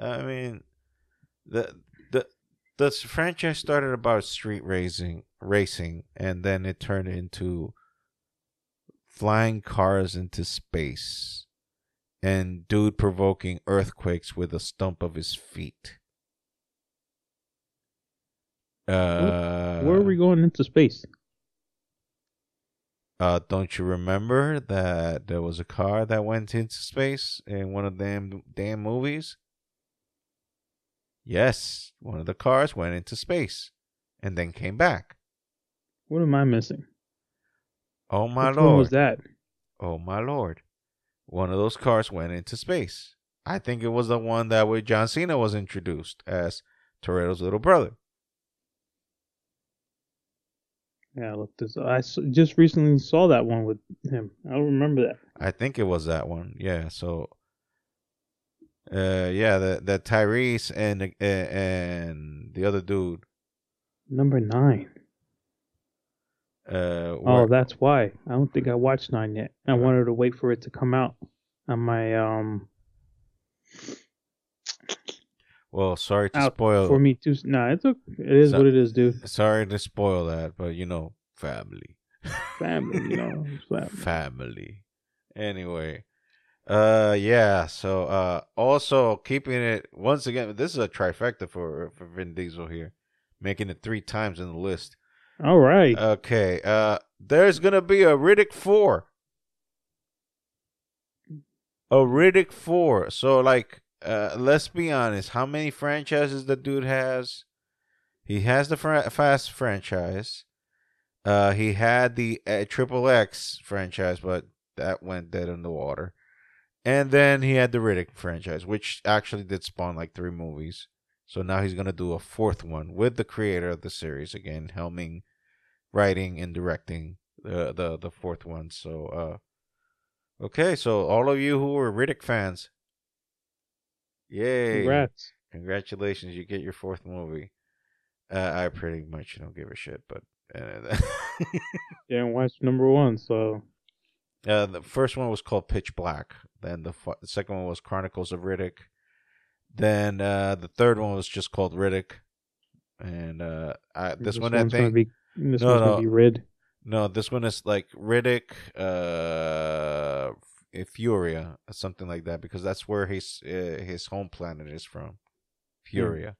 Uh, I mean, the the the franchise started about street racing, racing, and then it turned into flying cars into space, and dude provoking earthquakes with a stump of his feet. Uh, Where are we going into space? Uh, don't you remember that there was a car that went into space in one of them damn movies? Yes, one of the cars went into space and then came back. What am I missing? Oh my Which lord! was that? Oh my lord! One of those cars went into space. I think it was the one that where John Cena was introduced as Toretto's little brother. Yeah, look this. I s- just recently saw that one with him. I don't remember that. I think it was that one. Yeah. So, uh, yeah, the the Tyrese and uh, and the other dude. Number nine. Uh, Oh, that's why. I don't think I watched nine yet. I wanted to wait for it to come out on my um well, sorry to spoil. for me too. Nah, it's okay. It is So- what it is, dude. Sorry to spoil that, but you know, family. Family, you know. family. family. Anyway, uh, yeah. So, uh, also keeping it once again. This is a trifecta for for Vin Diesel here, making it three times in the list. All right. Okay. Uh, there's gonna be a Riddick four. A Riddick four. So like, uh, let's be honest. How many franchises the dude has? He has the Fast franchise. Uh, he had the uh, Triple X franchise, but that went dead in the water. And then he had the Riddick franchise, which actually did spawn like three movies. So now he's gonna do a fourth one with the creator of the series again, helming, writing and directing the the the fourth one. So uh, okay, so all of you who are Riddick fans, yay! Congrats. Congratulations, you get your fourth movie. Uh, I pretty much don't give a shit, but uh, Didn't watch number one, so uh, the first one was called Pitch Black. Then the, fu- the second one was Chronicles of Riddick. Then uh, the third one was just called Riddick. And uh, I, this, one, I think, be this No, one's no. gonna be rid. no, this one is like Riddick, uh, Furya, something like that, because that's where his uh, his home planet is from, Furya.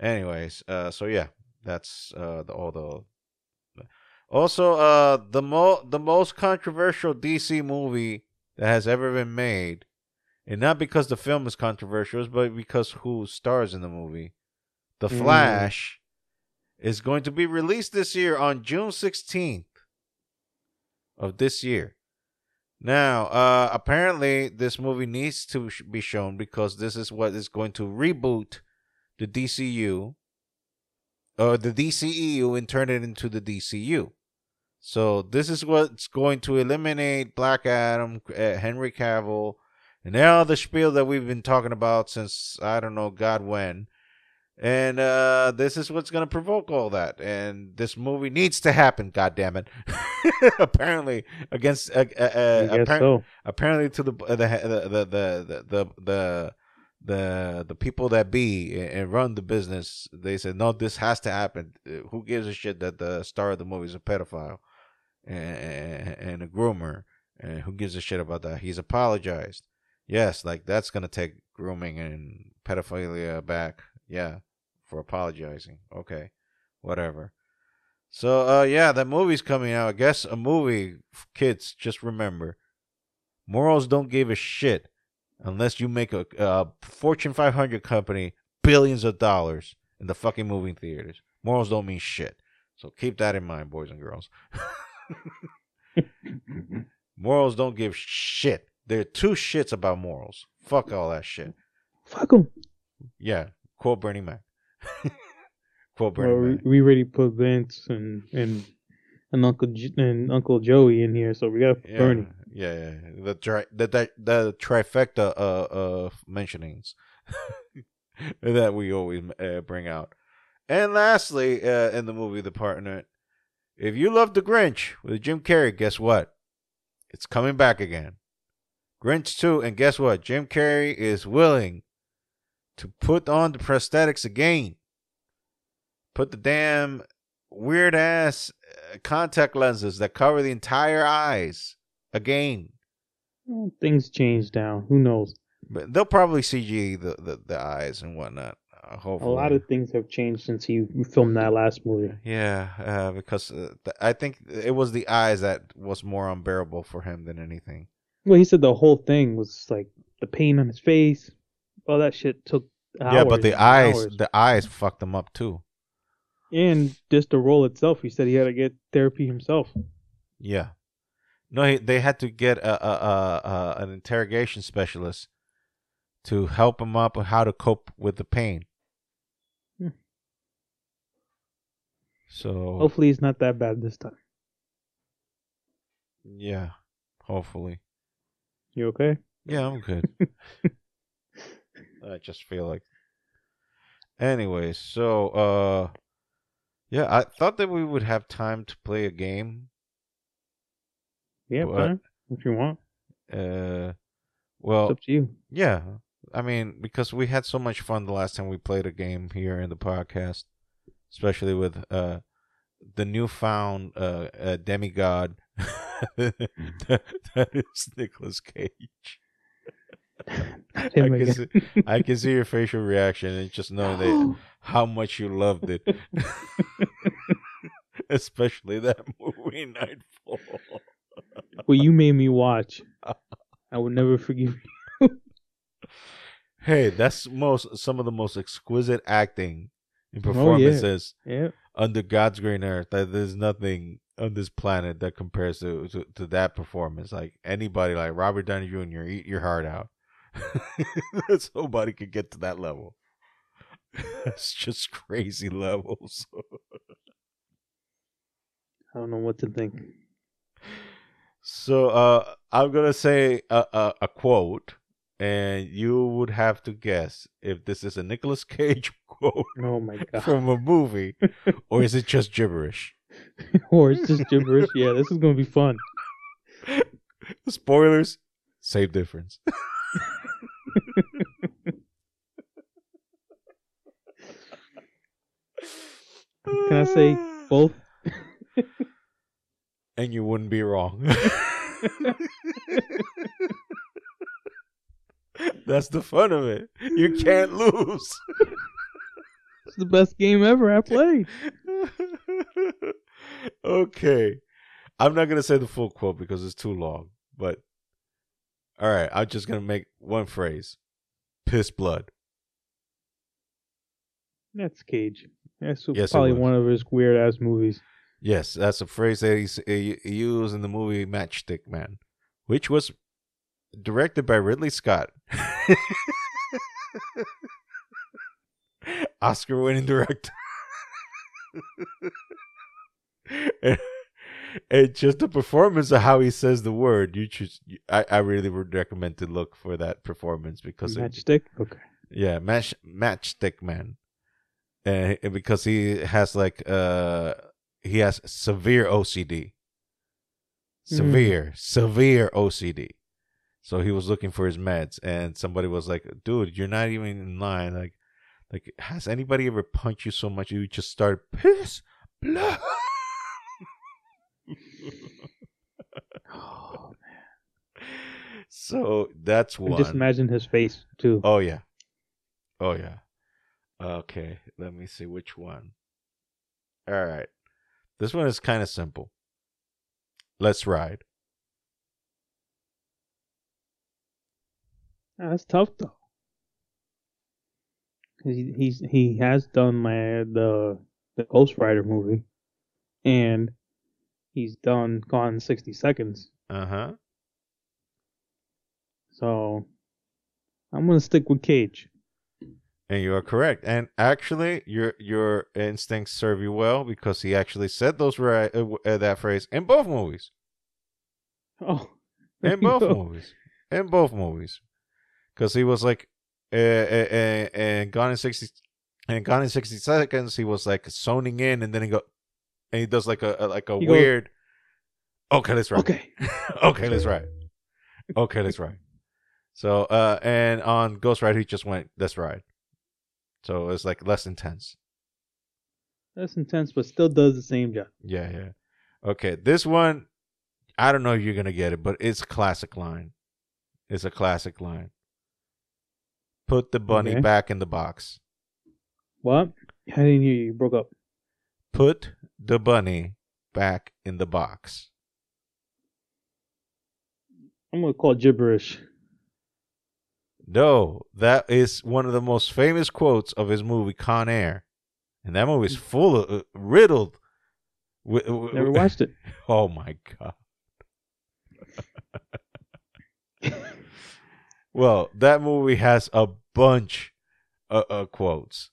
Anyways, uh, so yeah, that's uh the all the. Also, uh, the mo the most controversial DC movie that has ever been made, and not because the film is controversial, but because who stars in the movie, The Mm. Is going to be released this year on June sixteenth of this year. Now, uh, apparently, this movie needs to be shown because this is what is going to reboot the DCU, or the DCEU, and turn it into the DCU. So this is what's going to eliminate Black Adam, uh, Henry Cavill, and all the spiel that we've been talking about since I don't know God when. And uh, this is what's going to provoke all that. And this movie needs to happen. God damn it! apparently, against uh, uh, uh, appar- so. apparently to the the the the the the the, the, the people that be and run the business, they said no, this has to happen. Uh, Who gives a shit that the star of the movie is a pedophile and, and a groomer And who gives a shit about that? He's apologized. Yes, like that's gonna take grooming and pedophilia back. Yeah, for apologizing. Okay, whatever. So, uh, yeah, that movie's coming out. I guess a movie, kids. Just remember, morals don't give a shit unless you make a, a Fortune 500 company billions of dollars in the fucking movie theaters. Morals don't mean shit. So keep that in mind, boys and girls. morals don't give shit. There are two shits about morals. Fuck all that shit. Fuck them. Yeah, quote Bernie Mac. quote Bernie Well, we, Mac. we already put Vince and and and Uncle J- and Uncle Joey in here, so we got Yeah, Bernie. yeah, yeah. The tri- the, the the trifecta uh, of mentionings that we always uh, bring out. And lastly, uh, in the movie The Partner, if you love The Grinch with Jim Carrey, guess what? It's coming back again. Grinch 2, and guess what? Jim Carrey is willing to put on the prosthetics again. Put the damn weird ass uh, contact lenses that cover the entire eyes again. Well, things change now. Who knows? But they'll probably CG the, the, the eyes and whatnot. Uh, A lot of things have changed since he filmed that last movie. Yeah, uh, because uh, th- I think it was the eyes that was more unbearable for him than anything. Well, he said the whole thing was like the pain on his face. All that shit took hours. yeah, but the eyes, hours. the eyes fucked him up too. and just the role itself, he said he had to get therapy himself. Yeah. No, he, they had to get a, a, a, a an interrogation specialist to help him up on how to cope with the pain. Hmm. So Hopefully, it's not that bad this time. yeah, hopefully. You okay? Yeah, I'm good. I just feel like. Anyway, so uh, yeah, I thought that we would have time to play a game. Yeah, fine. If you want, Uh, well, it's up to you. yeah, I mean, because we had so much fun the last time we played a game here in the podcast, especially with uh the newfound uh, uh demigod that, that is Nicolas Cage. I can, see, I can see your facial reaction and just know that how much you loved it, especially that movie Nightfall. well, you made me watch, I will never forgive you. Hey, that's most some of the most exquisite acting in Oh, yeah. performances Yeah, under God's green earth. That there's nothing on this planet that compares to, to to that performance. Like anybody, like Robert Downey Jr., eat your heart out. That's nobody could get to that level. It's just crazy levels. I don't know what to think. So uh, I'm gonna say a, a, a quote, and you would have to guess if this is a Nicolas Cage quote Oh my god! from a movie, or is it just gibberish? or it's just gibberish. Yeah, this is gonna be fun. Spoilers, same difference. Can I say both? And you wouldn't be wrong. That's the fun of it. You can't lose. It's the best game ever I played. okay. I'm not going to say the full quote because it's too long, but all right, I'm just going to make one phrase. Piss blood. That's Cage. That's Yes, probably one of his weird ass movies. Yes, that's a phrase that he's, he, he used in the movie Matchstick Man, which was directed by Ridley Scott. Oscar winning director. and, and just the performance of how he says the word, you choose. I, I really would recommend to look for that performance because it, Matchstick. Okay. yeah, match matchstick man, and and because he has like uh he has severe OCD, severe severe OCD. So he was looking for his meds, and somebody was like, "Dude, you're not even in line. Like, like has anybody ever punched you so much you just start piss blood?" Oh, So that's And one. just imagine his face too. Oh yeah. Oh yeah. Okay, let me see which one. All right. This one is kind of simple. Let's ride. That's tough though. He, he's he has done my the the Ghost Rider movie, and he's done Gone sixty seconds. Uh-huh. So I'm gonna stick with Cage. And you are correct. And actually, your your instincts serve you well because he actually said those right uh, uh, that phrase in both movies. Oh, In both go. movies. In both movies. Because he was like, uh, uh, uh, and Gone in sixty, and Gone in sixty seconds, he was like zoning in, and then he go, and he does like a, a like a He goes- weird. okay, let's ride. Okay. okay, let's ride. Okay, let's ride. So, uh, and on Ghost Ride, he just went, let's ride. So it's like less intense. Less intense, but still does the same job. Yeah, yeah. Okay, this one, I don't know if you're gonna get it, but it's a classic line. It's a classic line. Put the bunny Okay. back in the box. What? I didn't hear you. You broke up. Put the bunny back in the box. I'm gonna call gibberish. No, that is one of the most famous quotes of his movie Con Air, and that movie is hmm. full of uh, riddled. With, Never watched it. Oh my god. well, that movie has a bunch of, of quotes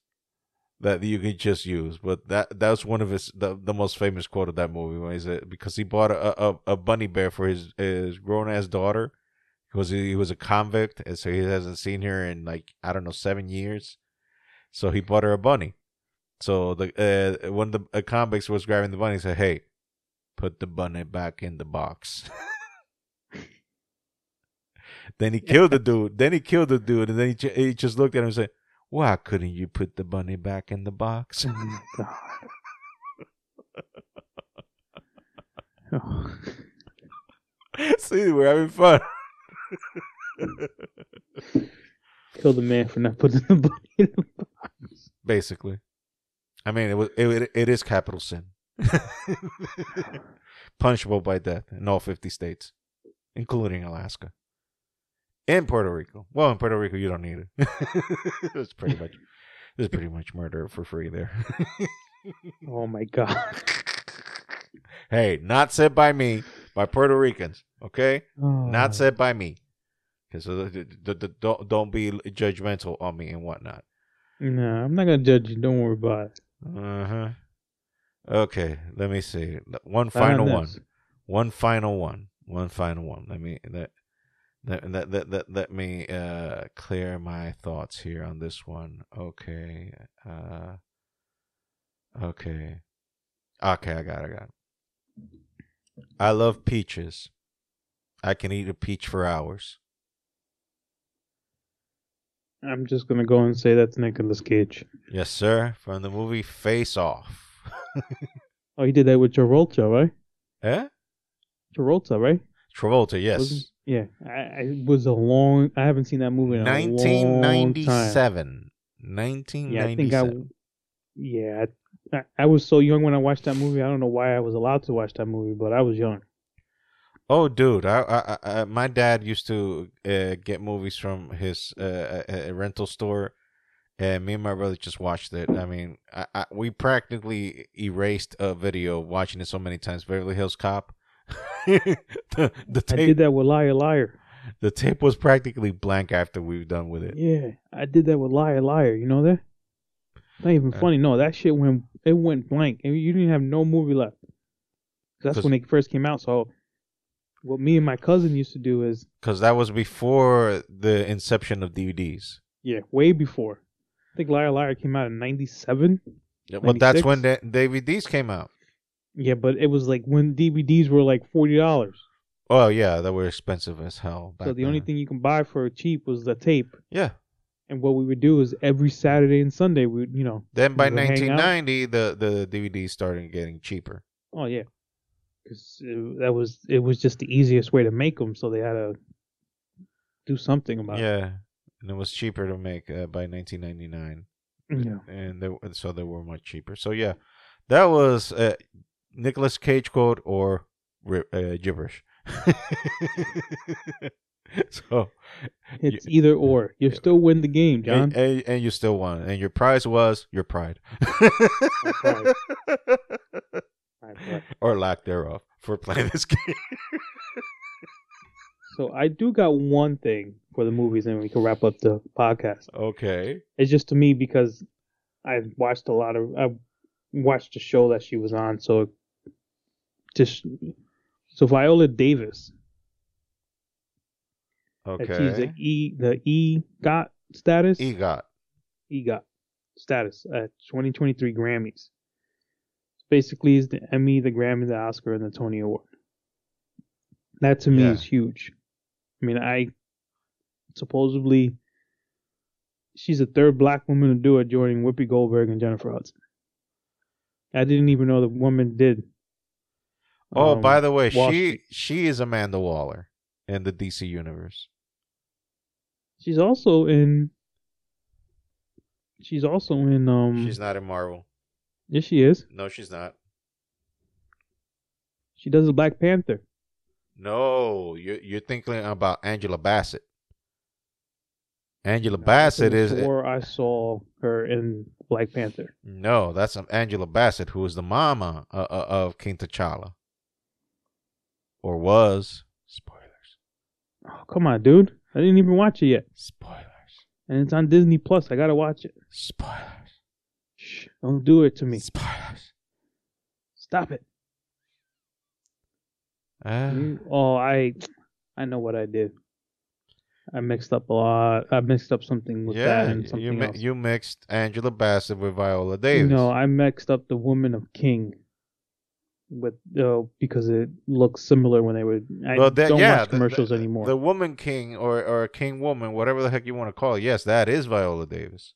that you can just use, but that that's one of his the, the most famous quote of that movie. When is it because he bought a, a a bunny bear for his his grown ass daughter because he, he was a convict, and so he hasn't seen her in like I don't know seven years. So he bought her a bunny. So the uh, when the convicts was grabbing the bunny, he said, "Hey, put the bunny back in the box." then he killed the dude. Then he killed the dude, and then he, he just looked at him and said, "Why couldn't you put the bunny back in the box?" Oh my god. Oh. See, we're having fun. Kill the man for not putting the bunny in the box. Basically, I mean, it was it, it is capital sin, punishable by death in all fifty states, including Alaska. And Puerto Rico. Well, in Puerto Rico, you don't need it. it's pretty much, it's pretty much murder for free there. Oh my god. hey, not said by me, by Puerto Ricans. Okay, Oh. not said by me. Because don't don't be judgmental on me and whatnot. No, I'm not gonna judge you. Don't worry about it. Uh huh. Okay, let me see. One final one. One final one. One final one. Let me let let let let, let, let me uh clear my thoughts here on this one. Okay. Uh Okay. Okay, I got it, I got it. I love peaches. I can eat a peach for hours. I'm just gonna go and say that's Nicolas Cage. Yes, sir. From the movie Face Off. Oh, he did that with Travolta, right? eh? Travolta, right? Travolta, yes. Wasn't- Yeah, I, I it was a long. I haven't seen that movie in a long time. 1997. Yeah, I think I. 1997. Yeah, I, I was so young when I watched that movie. I don't know why I was allowed to watch that movie, but I was young. Oh, dude! I, I, I, my dad used to uh, get movies from his uh, uh, uh, rental store, and me and my brother just watched it. I mean, I, I, we practically erased a video watching it so many times. Beverly Hills Cop. the the I did tape that with Liar Liar. the tape was practically blank after we were done with it. Yeah, I did that with Liar Liar. You know that? Not even Uh. funny. No, that shit went. It went blank, and you didn't have no movie left. That's when it first came out. So, what me and my cousin used to do is, Because that was before the inception of DVDs. yeah, way before. I think Liar Liar came out in '97. Well, that's when the DVDs came out. Yeah, but it was like when DVDs were like forty dollars. Oh yeah, they were expensive as hell. So the only thing you can buy for cheap was the tape. yeah. And what we would do is every Saturday and Sunday we would, you know, Then by We would hang out. 1990, the the DVDs started getting cheaper. oh yeah, because that was it was just the easiest way to make them. So they had to do something about it. Yeah, and it was cheaper to make uh, by 1999. Yeah. and they, and so they were much cheaper. So yeah, that was uh, Nicolas Cage quote or uh, gibberish. so It's either or. You still win the game, John. and, and, and you still won, and your prize was your pride, pride. Or lack thereof, for playing this game. So I do got one thing for the movies, and we can wrap up the podcast. okay. It's just to me because I watched a lot of I watched the show that she was on, so just so Viola Davis, Okay. she's the E the E got status EGOT. EGOT status at 2023 Grammys. Basically, is the Emmy, the Grammy, the Oscar, and the Tony Award. That to me Yeah. is huge. I mean, I supposedly she's the third black woman to do it, joining Whoopi Goldberg and Jennifer Hudson. I didn't even know the woman did. Oh, um, by the way, Wall she Street. she is Amanda Waller in the DC universe. she's also in. She's also in. Um, She's not in Marvel. Yes, she is. No, she's not. She does the Black Panther. No, you're you're thinking about Angela Bassett. Angela No, Bassett is before I saw her in Black Panther. no, that's Angela Bassett, who is the mama uh, uh, of King T'Challa, or was. Spoilers. Oh, come on, dude! I didn't even watch it yet, Spoilers. and it's on Disney Plus. I gotta watch it. Spoilers. Shh! Don't do it to me. Spoilers. Stop it. Ah, You- oh, I, I know what I did. I mixed up a lot. I mixed up something with yeah, that and you mi- else. you mixed Angela Bassett with Viola Davis. No, I mixed up the Woman of King with uh, because it looks similar when they were. I Well, that- don't yeah, watch the- commercials the, anymore. The woman king or or king woman, whatever the heck you want to call it. Yes, that is Viola Davis.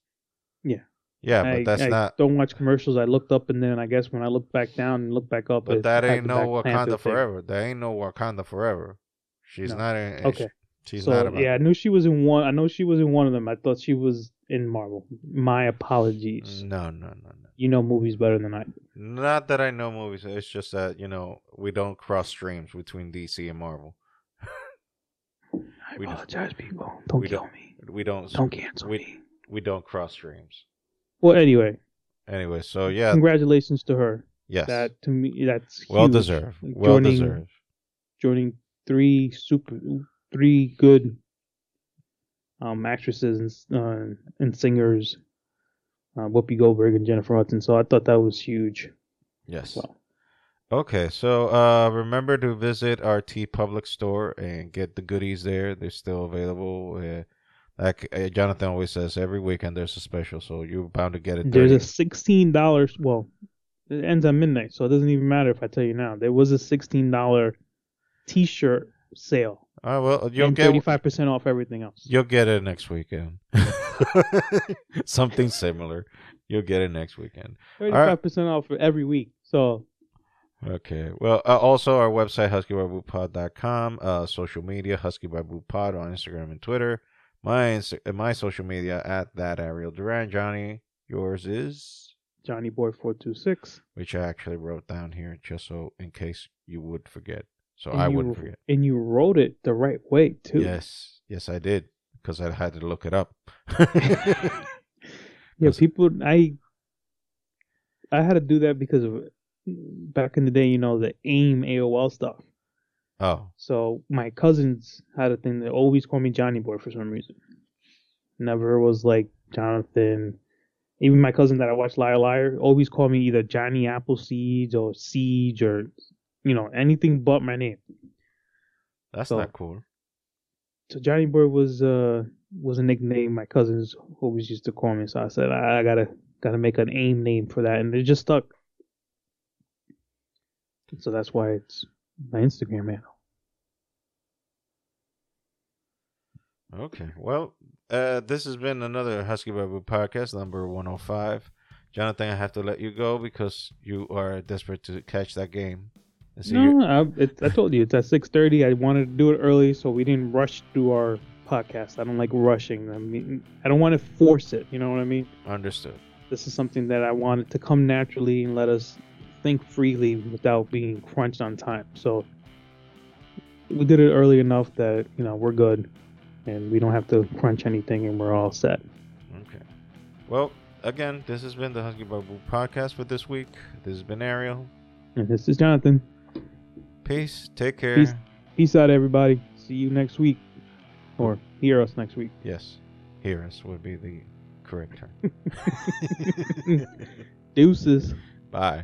Yeah. Yeah, but I, that's I not. Don't watch commercials. I looked up and then I guess when I look back down and look back up, But that ain't no Wakanda thing. forever. That ain't no Wakanda forever. She's No. not in. Eh, okay. She's so not about. yeah, I knew she was in one. I know she was in one of them. I thought she was in Marvel. My apologies. No, no, no, no. You know movies better than I do. Not that I know movies. It's just that you know we don't cross streams between DC and Marvel. I We don't- apologize, people. Don't we kill don't- me. We don't. Don't cancel we- me. We don't cross streams. Well, anyway, Anyway, so yeah, congratulations to her. yes, That to me, that's well huge. deserved. Well Joining- deserved. Joining three super, three good um actresses and uh, and singers, uh, Whoopi Goldberg and Jennifer Hudson. So I thought that was huge. Yes. Well. Okay, so uh, remember to visit our TeePublic store and get the goodies there. They're still available. Like uh, Jonathan always says, every weekend there's a special, so you're bound to get it. There's a sixteen dollars. Well, it ends at midnight, so it doesn't even matter if I tell you now. There was a sixteen dollar T-shirt sale Oh well, you'll get thirty five percent off everything else. you'll get it next weekend. Something similar. You'll get it next weekend. Thirty five percent off for every week. So Okay. Well, uh, also our website huskybarbupod.com, uh social media huskybarbupod on Instagram and Twitter. My uh, my social media at that Ariel Duran. Johnny, yours is Johnny Boy four two six. which I actually wrote down here just so in case you would forget. So And I you- wouldn't forget. And you wrote it the right way too. Yes. Yes, I did because I had to look it up. Yeah, people. I I had to do that because of back in the day, you know, the AIM AOL stuff. Oh, So my cousins had a thing. They always call me Johnny Boy for some reason. Never was like Jonathan. Even my cousin that I watched Liar Liar always called me either Johnny Appleseeds or Siege or you know anything but my name. that's So- not cool. So Johnny Boy was uh was a nickname my cousins always used to call me. So I said I, I gotta gotta make an AIM name for that, and it just stuck. So that's why it's my Instagram handle. Okay. Well, uh, this has been another Husky Barbu podcast, number 105. Jonathan, I have to let you go because you are desperate to catch that game. No, I, it, I told you it's at six thirty. I wanted to do it early, so we didn't rush through our podcast. I don't like rushing. I mean, I don't want to force it. You know what I mean? Understood. This is something that I wanted to come naturally and let us think freely without being crunched on time. So we did it early enough that you know we're good, and we don't have to crunch anything, and we're all set. Okay. Well, again, this has been the Husky Barbu podcast for this week. This has been Ariel. And this is Jonathan. Peace. Take care. Peace. Peace out, everybody. See you next week, or hear us next week. Yes. Hear us would be the correct term. Deuces. Bye.